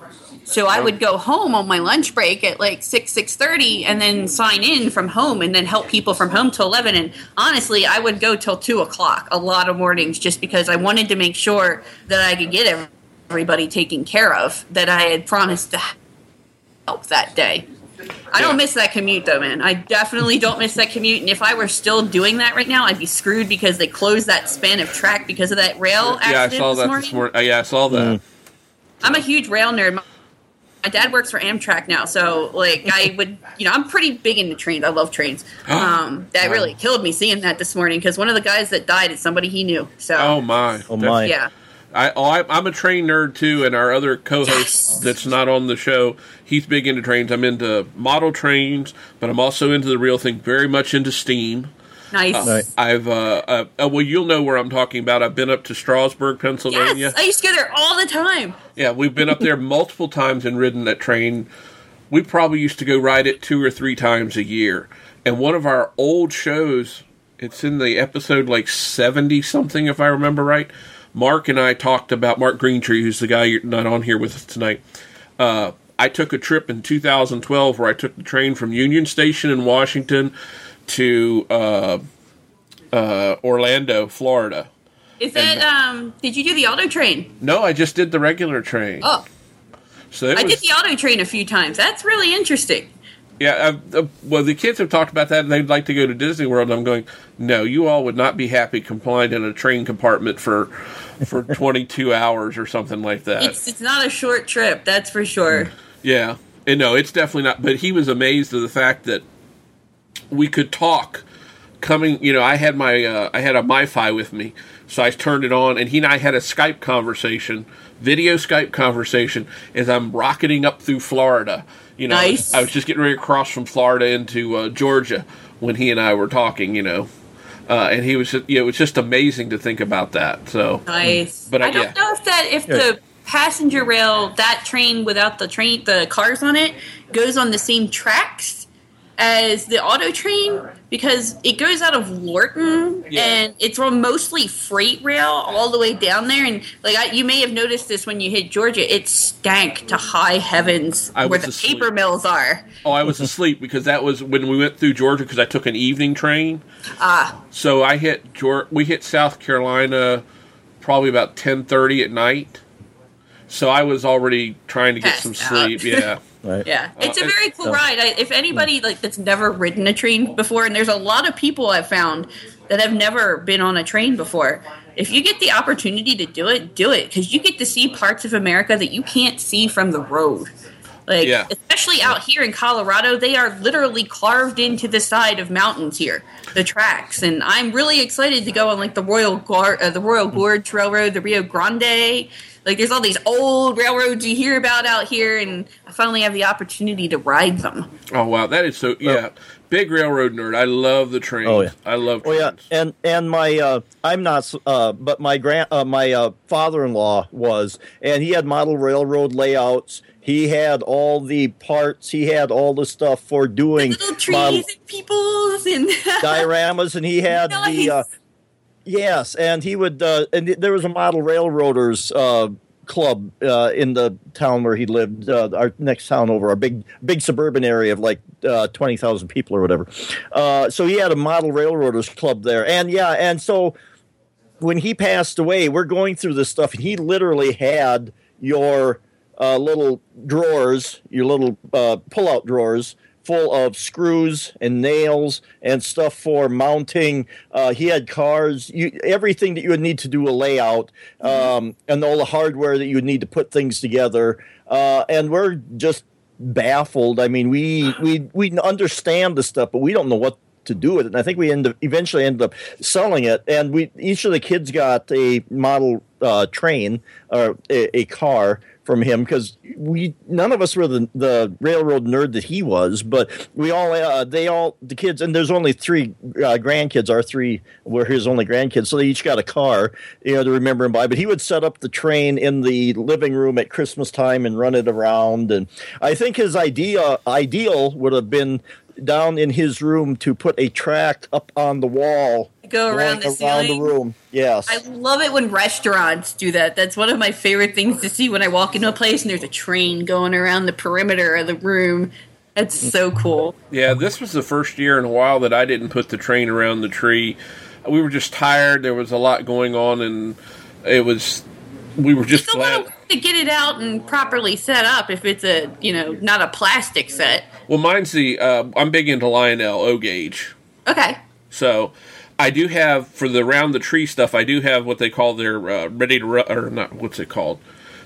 D: So I would go home on my lunch break at like 6 6:30 and then sign in from home and then help people from home till 11 and honestly I would go till 2 o'clock a lot of mornings just because I wanted to make sure that I could get everybody taken care of that I had promised to help that day. I don't miss that commute though, man. I definitely don't miss that commute. And if I were still doing that right now, I'd be screwed because they closed that span of track because of that rail accident.
C: Yeah, I saw
D: this
C: that
D: morning.
C: this morning. Uh, yeah, I saw that. Mm.
D: I'm a huge rail nerd. My, my dad works for Amtrak now, so like I would, you know, I'm pretty big into trains. I love trains. Um, that really killed me seeing that this morning because one of the guys that died is somebody he knew. So,
C: oh my,
B: oh my,
D: yeah.
C: I, oh, I, am a train nerd too, and our other co-host yes. that's not on the show, he's big into trains. I'm into model trains, but I'm also into the real thing. Very much into steam.
D: Nice. Uh,
C: I've uh, uh, uh, well, you'll know where I'm talking about. I've been up to Strasburg, Pennsylvania.
D: Yes, I used to go there all the time.
C: Yeah, we've been up there multiple times and ridden that train. We probably used to go ride it two or three times a year. And one of our old shows, it's in the episode like 70 something, if I remember right Mark and I talked about Mark Greentree, who's the guy you're not on here with us tonight. Uh, I took a trip in 2012 where I took the train from Union Station in Washington to uh, uh, Orlando, Florida.
D: Is that um? Did you do the auto train?
C: No, I just did the regular train.
D: Oh, so I was, did the auto train a few times. That's really interesting.
C: Yeah, uh, uh, well, the kids have talked about that, and they'd like to go to Disney World. I'm going, no, you all would not be happy confined in a train compartment for for 22 hours or something like that.
D: It's it's not a short trip, that's for sure.
C: Yeah, and no, it's definitely not. But he was amazed at the fact that we could talk. Coming, you know, I had my uh, I had a MiFi with me, so I turned it on, and he and I had a Skype conversation, video Skype conversation, as I'm rocketing up through Florida you know,
D: nice.
C: I was just getting ready to cross from Florida into uh, Georgia when he and I were talking. You know, uh, and he was, just, you know, it was just amazing to think about that. So
D: nice. But I, I don't yeah. know if that if yeah. the passenger rail that train without the train the cars on it goes on the same tracks as the auto train because it goes out of Lorton
C: Yeah.
D: and it's on mostly freight rail all the way down there. And like I, you may have noticed this when you hit Georgia, it stank to high heavens
C: I
D: where the
C: asleep.
D: paper mills are.
C: Oh, I was asleep because that was when we went through Georgia because I took an evening train. Ah. So I hit we hit South Carolina probably about ten thirty at night. So I was already trying to get some
D: Passed out.
C: sleep. Yeah.
B: Right.
D: Yeah, it's a
C: and-
D: very cool ride. I, if anybody like that's never ridden a train before, and there's a lot of people I've found that have never been on a train before. If you get the opportunity to do it, do it because you get to see parts of America that you can't see from the road. Like,
C: Yeah.
D: especially out here in Colorado, they are literally carved into the side of mountains here, the tracks. And I'm really excited to go on like the Royal Gar- uh, the Royal Gorge Railroad, the Rio Grande. Like, there's all these old railroads you hear about out here, and I finally have the opportunity to ride them.
C: Oh wow, that is so yeah. Big railroad nerd. I love the trains.
B: Oh, yeah.
C: I love
B: Oh yeah, and and my uh, I'm not, uh, but my grand uh, my uh, father-in-law was, and he had model railroad layouts. He had all the parts. He had all the stuff for doing
D: Little trees
B: model
D: and peoples and
B: dioramas, and he had the uh,
D: Nice.
B: Yes, and he would, uh, and there was a model railroaders uh, club uh, in the town where he lived, uh, our next town over, our big big suburban area of like uh, twenty thousand people or whatever. Uh, so he had a model railroaders club there, and yeah, and so when he passed away, we're going through this stuff, and he literally had your uh, little drawers, your little uh, pull-out drawers, full of screws and nails and stuff for mounting. Uh, he had cars, you, everything that you would need to do a layout, um, and all the hardware that you would need to put things together. Uh, and we're just baffled. I mean, we we we understand the stuff, but we don't know what to do with it. And I think we end up, eventually ended up selling it. And we each of the kids got a model uh, train or a, a car from him because we none of us were the, the railroad nerd that he was, but we all uh, they all the kids and there's only three uh, grandkids. Our three were his only grandkids, so they each got a car, you know, to remember him by. But he would set up the train in the living room at Christmas time and run it around. And I think his idea ideal would have been down in his room to put a track up on the wall
D: Go around the
B: around the room. Yes.
D: I love it when restaurants do that. That's one of my favorite things to see when I walk into a place and there's a train going around the perimeter of the room. That's so cool.
C: Yeah, this was the first year in a while that I didn't put the train around the tree. We were just tired. There was a lot going on, and it was. We were just
D: It's a
C: glad.
D: little to get it out and properly set up if it's a you know not a plastic set.
C: Well, mine's the. Uh, I'm big into Lionel O gauge,
D: Okay.
C: so I do have for the round the tree stuff. I do have what they call their uh, ready to ru- or not. What's it called?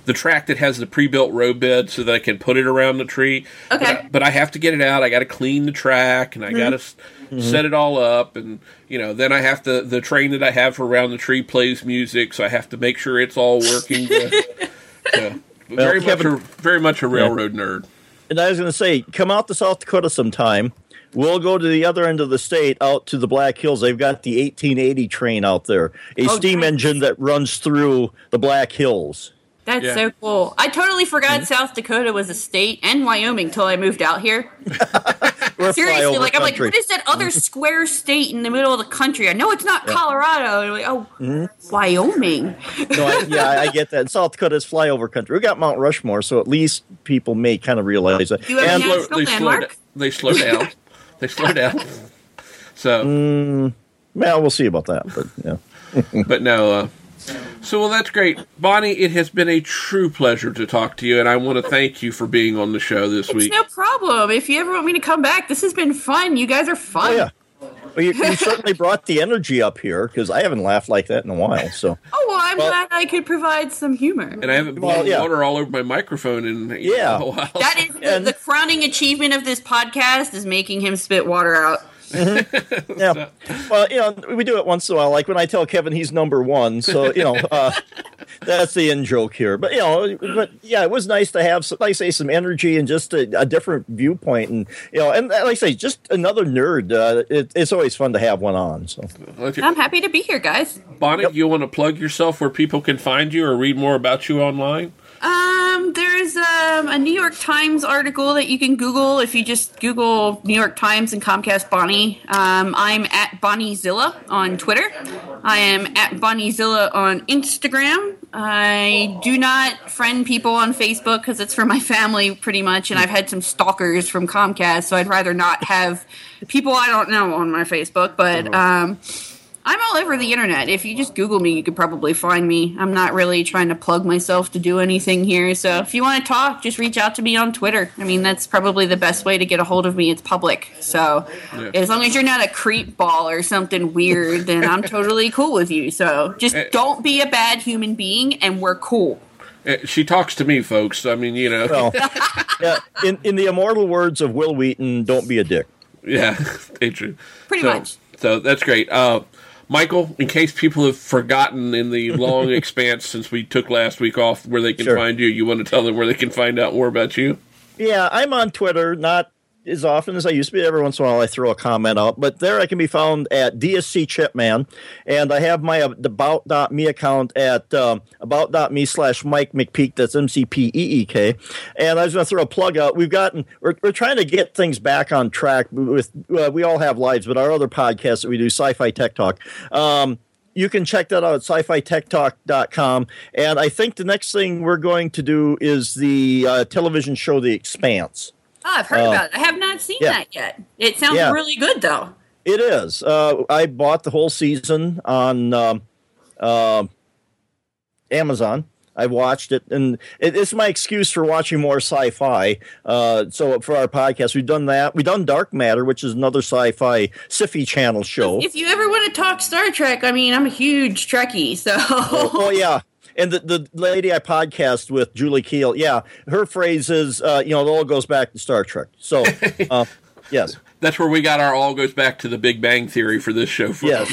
C: The track that has the pre-built road bed, so that I can put it around the tree. But
D: Okay.
C: I, but I have to get it out. I got to clean the track, and I got to set it all up, and you know, then I have to. The train that I have for around the tree plays music, so I have to make sure it's all working. to- to- very
B: Kevin-
C: much, a, very much a railroad nerd.
B: And I was going to say, come out to South Dakota sometime. We'll go to the other end of the state, out to the Black Hills. They've got the 1880 train out there, a
D: Oh,
B: steam
D: nice.
B: engine that runs through the Black Hills.
D: That's
C: Yeah.
D: so cool. I totally forgot South Dakota was a state and Wyoming till I moved out here.
B: We're
D: Seriously,
B: flyover
D: like I'm like,
B: country.
D: what is that other square state in the middle of the country? I know it's not Colorado. And I'm like, oh,
B: Mm-hmm.
D: Wyoming.
B: No, I, yeah, I get that. South Dakota is flyover country. We got Mount Rushmore, so at least people may kind of realize that.
D: You have
B: And
D: a national
C: they slow,
D: landmark?
C: they slow down. They slow down. So,
B: well, we'll see about that. But yeah.
C: but no. Uh, so, well, that's great, Bonnie. It has been a true pleasure to talk to you, and I want to thank you for being on the show this
D: It's
C: week.
D: no problem. If you ever want me to come back, this has been fun. You guys are fun.
B: Oh yeah. Well, you, you certainly brought the energy up here because I haven't laughed like that in a while. So
D: Oh well, I'm
B: Well-
D: glad I could provide some humor.
C: and I haven't
B: Well,
C: blown
B: yeah.
C: water all over my microphone in
B: Yeah.
C: a while.
D: That is the,
B: And-
D: the crowning achievement of this podcast is making him spit water out.
B: yeah. Well, you know, we do it once in a while. Like when I tell Kevin he's number one. So you know, uh, that's the in joke here. But you know, but yeah, it was nice to have, some, like I say, some energy and just a, a different viewpoint, and you know, and like I say, just another nerd. Uh, it, it's always fun to have one on. So
C: Okay.
D: I'm happy to be here, guys.
C: Bonnie, you want to plug yourself where people can find you or read more about you online?
D: Um, Um, there's um, a New York Times article that you can Google if you just Google New York Times and Comcast Bonnie. Um, I'm at Bonniezilla on Twitter. I am at Bonniezilla on Instagram. I do not friend people on Facebook because it's for my family pretty much, and I've had some stalkers from Comcast, so I'd rather not have people I don't know on my Facebook. But um, I'm all over the internet. If you just Google me, you could probably find me. I'm not really trying to plug myself to do anything here. So if you want to talk, just reach out to me on Twitter. I mean, that's probably the best way to get a hold of me. It's public. So
C: Yeah.
D: as long as you're not a creep ball or something weird, then I'm totally cool with you. So just
C: Eh.
D: don't be a bad human being and we're cool.
C: Uh, She talks to me, folks. I mean, you know,
B: Well, yeah, in, in the immortal words of Wil Wheaton, don't be a dick.
C: yeah, ain't true.
D: Pretty
C: so,
D: much.
C: So that's great. Uh, Michael, in case people have forgotten in the long expanse since we took last week off where they can
B: Sure.
C: find you, you want to tell them where they can find out more about you?
B: Yeah, I'm on Twitter, not as often as I used to be. Every once in a while, I throw a comment out, but there I can be found at DSC Chipman, and I have my uh, about.me account at um, about.me slash Mike McPeek. That's M C P E E K. And I was going to throw a plug out. We've gotten we're, we're trying to get things back on track with. Uh, we all have lives, but our other podcast that we do, Sci-Fi Tech Talk. Um, you can check that out at sci-fi-tech-talk.com and i think the next thing we're going to do is the uh, television show the expanse
D: Oh, I've heard
B: Uh,
D: about it. I have not seen
B: yeah.
D: that yet. It sounds
B: Yeah.
D: really good, though.
B: it is uh, i bought the whole season on um, uh, amazon I watched it, and it, it's my excuse for watching more sci-fi. Uh, so for our podcast, we've done that. We've done Dark Matter, which is another sci-fi sci channel show.
D: If you ever want to talk Star Trek, I mean, I'm a huge Trekkie, so.
B: oh yeah and the, the lady i podcast with julie keel yeah her phrase is uh, you know it all goes back to star trek. So uh, yes.
C: That's where we got our all goes back to the Big Bang Theory for this show. For
B: yes.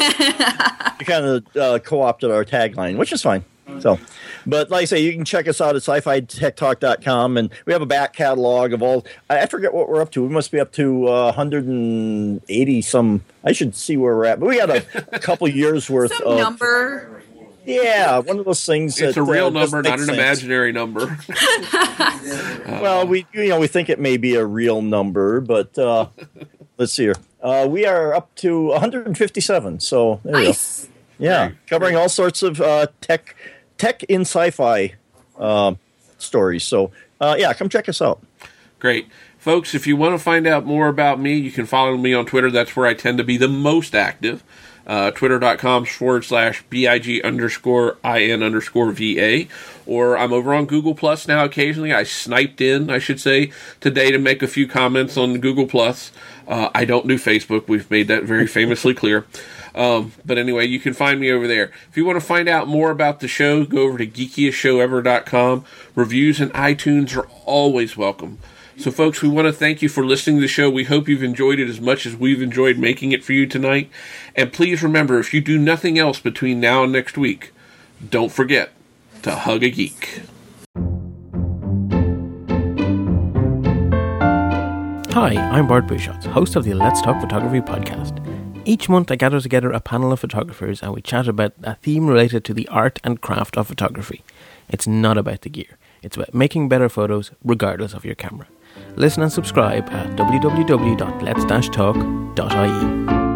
B: You kind of uh, co-opted our tagline which is fine. So but like i say you can check us out at sci-fi-tech-talk.com and we have a back catalog of all i I forget what we're up to. We must be up to uh, 180 some i should see where we're at but we got a, a couple years worth
D: Some
B: of
D: number.
B: Yeah one of those things
C: It's
B: that,
C: a real
B: uh,
C: number, not an
B: sense.
C: imaginary number.
B: Well, we you know we think it may be a real number, but uh, let's see here. Uh, we are up to 157. So there
D: Nice.
B: we go. Yeah, covering all sorts of uh, tech, tech in sci-fi uh, stories. So uh, yeah, come check us out.
C: Great. Folks, if you want to find out more about me, you can follow me on Twitter. That's where I tend to be the most active. Uh, Twitter.com forward slash BIG underscore IN underscore VA. Or I'm over on Google Plus now occasionally. I sniped in, I should say, today to make a few comments on Google Plus. Uh, I don't do Facebook. We've made that very famously clear. Um, but anyway, you can find me over there. If you want to find out more about the show, go over to geekiestshowever.com. Reviews and iTunes are always welcome. So, folks, we want to thank you for listening to the show. We hope you've enjoyed it as much as we've enjoyed making it for you tonight. And please remember, if you do nothing else between now and next week, don't forget to hug a geek.
E: Hi, I'm Bart Busschots, host of the Let's Talk Photography podcast. Each month, I gather together a panel of photographers and we chat about a theme related to the art and craft of photography. It's not about the gear, it's about making better photos regardless of your camera. Listen and subscribe at www.lets-talk.ie.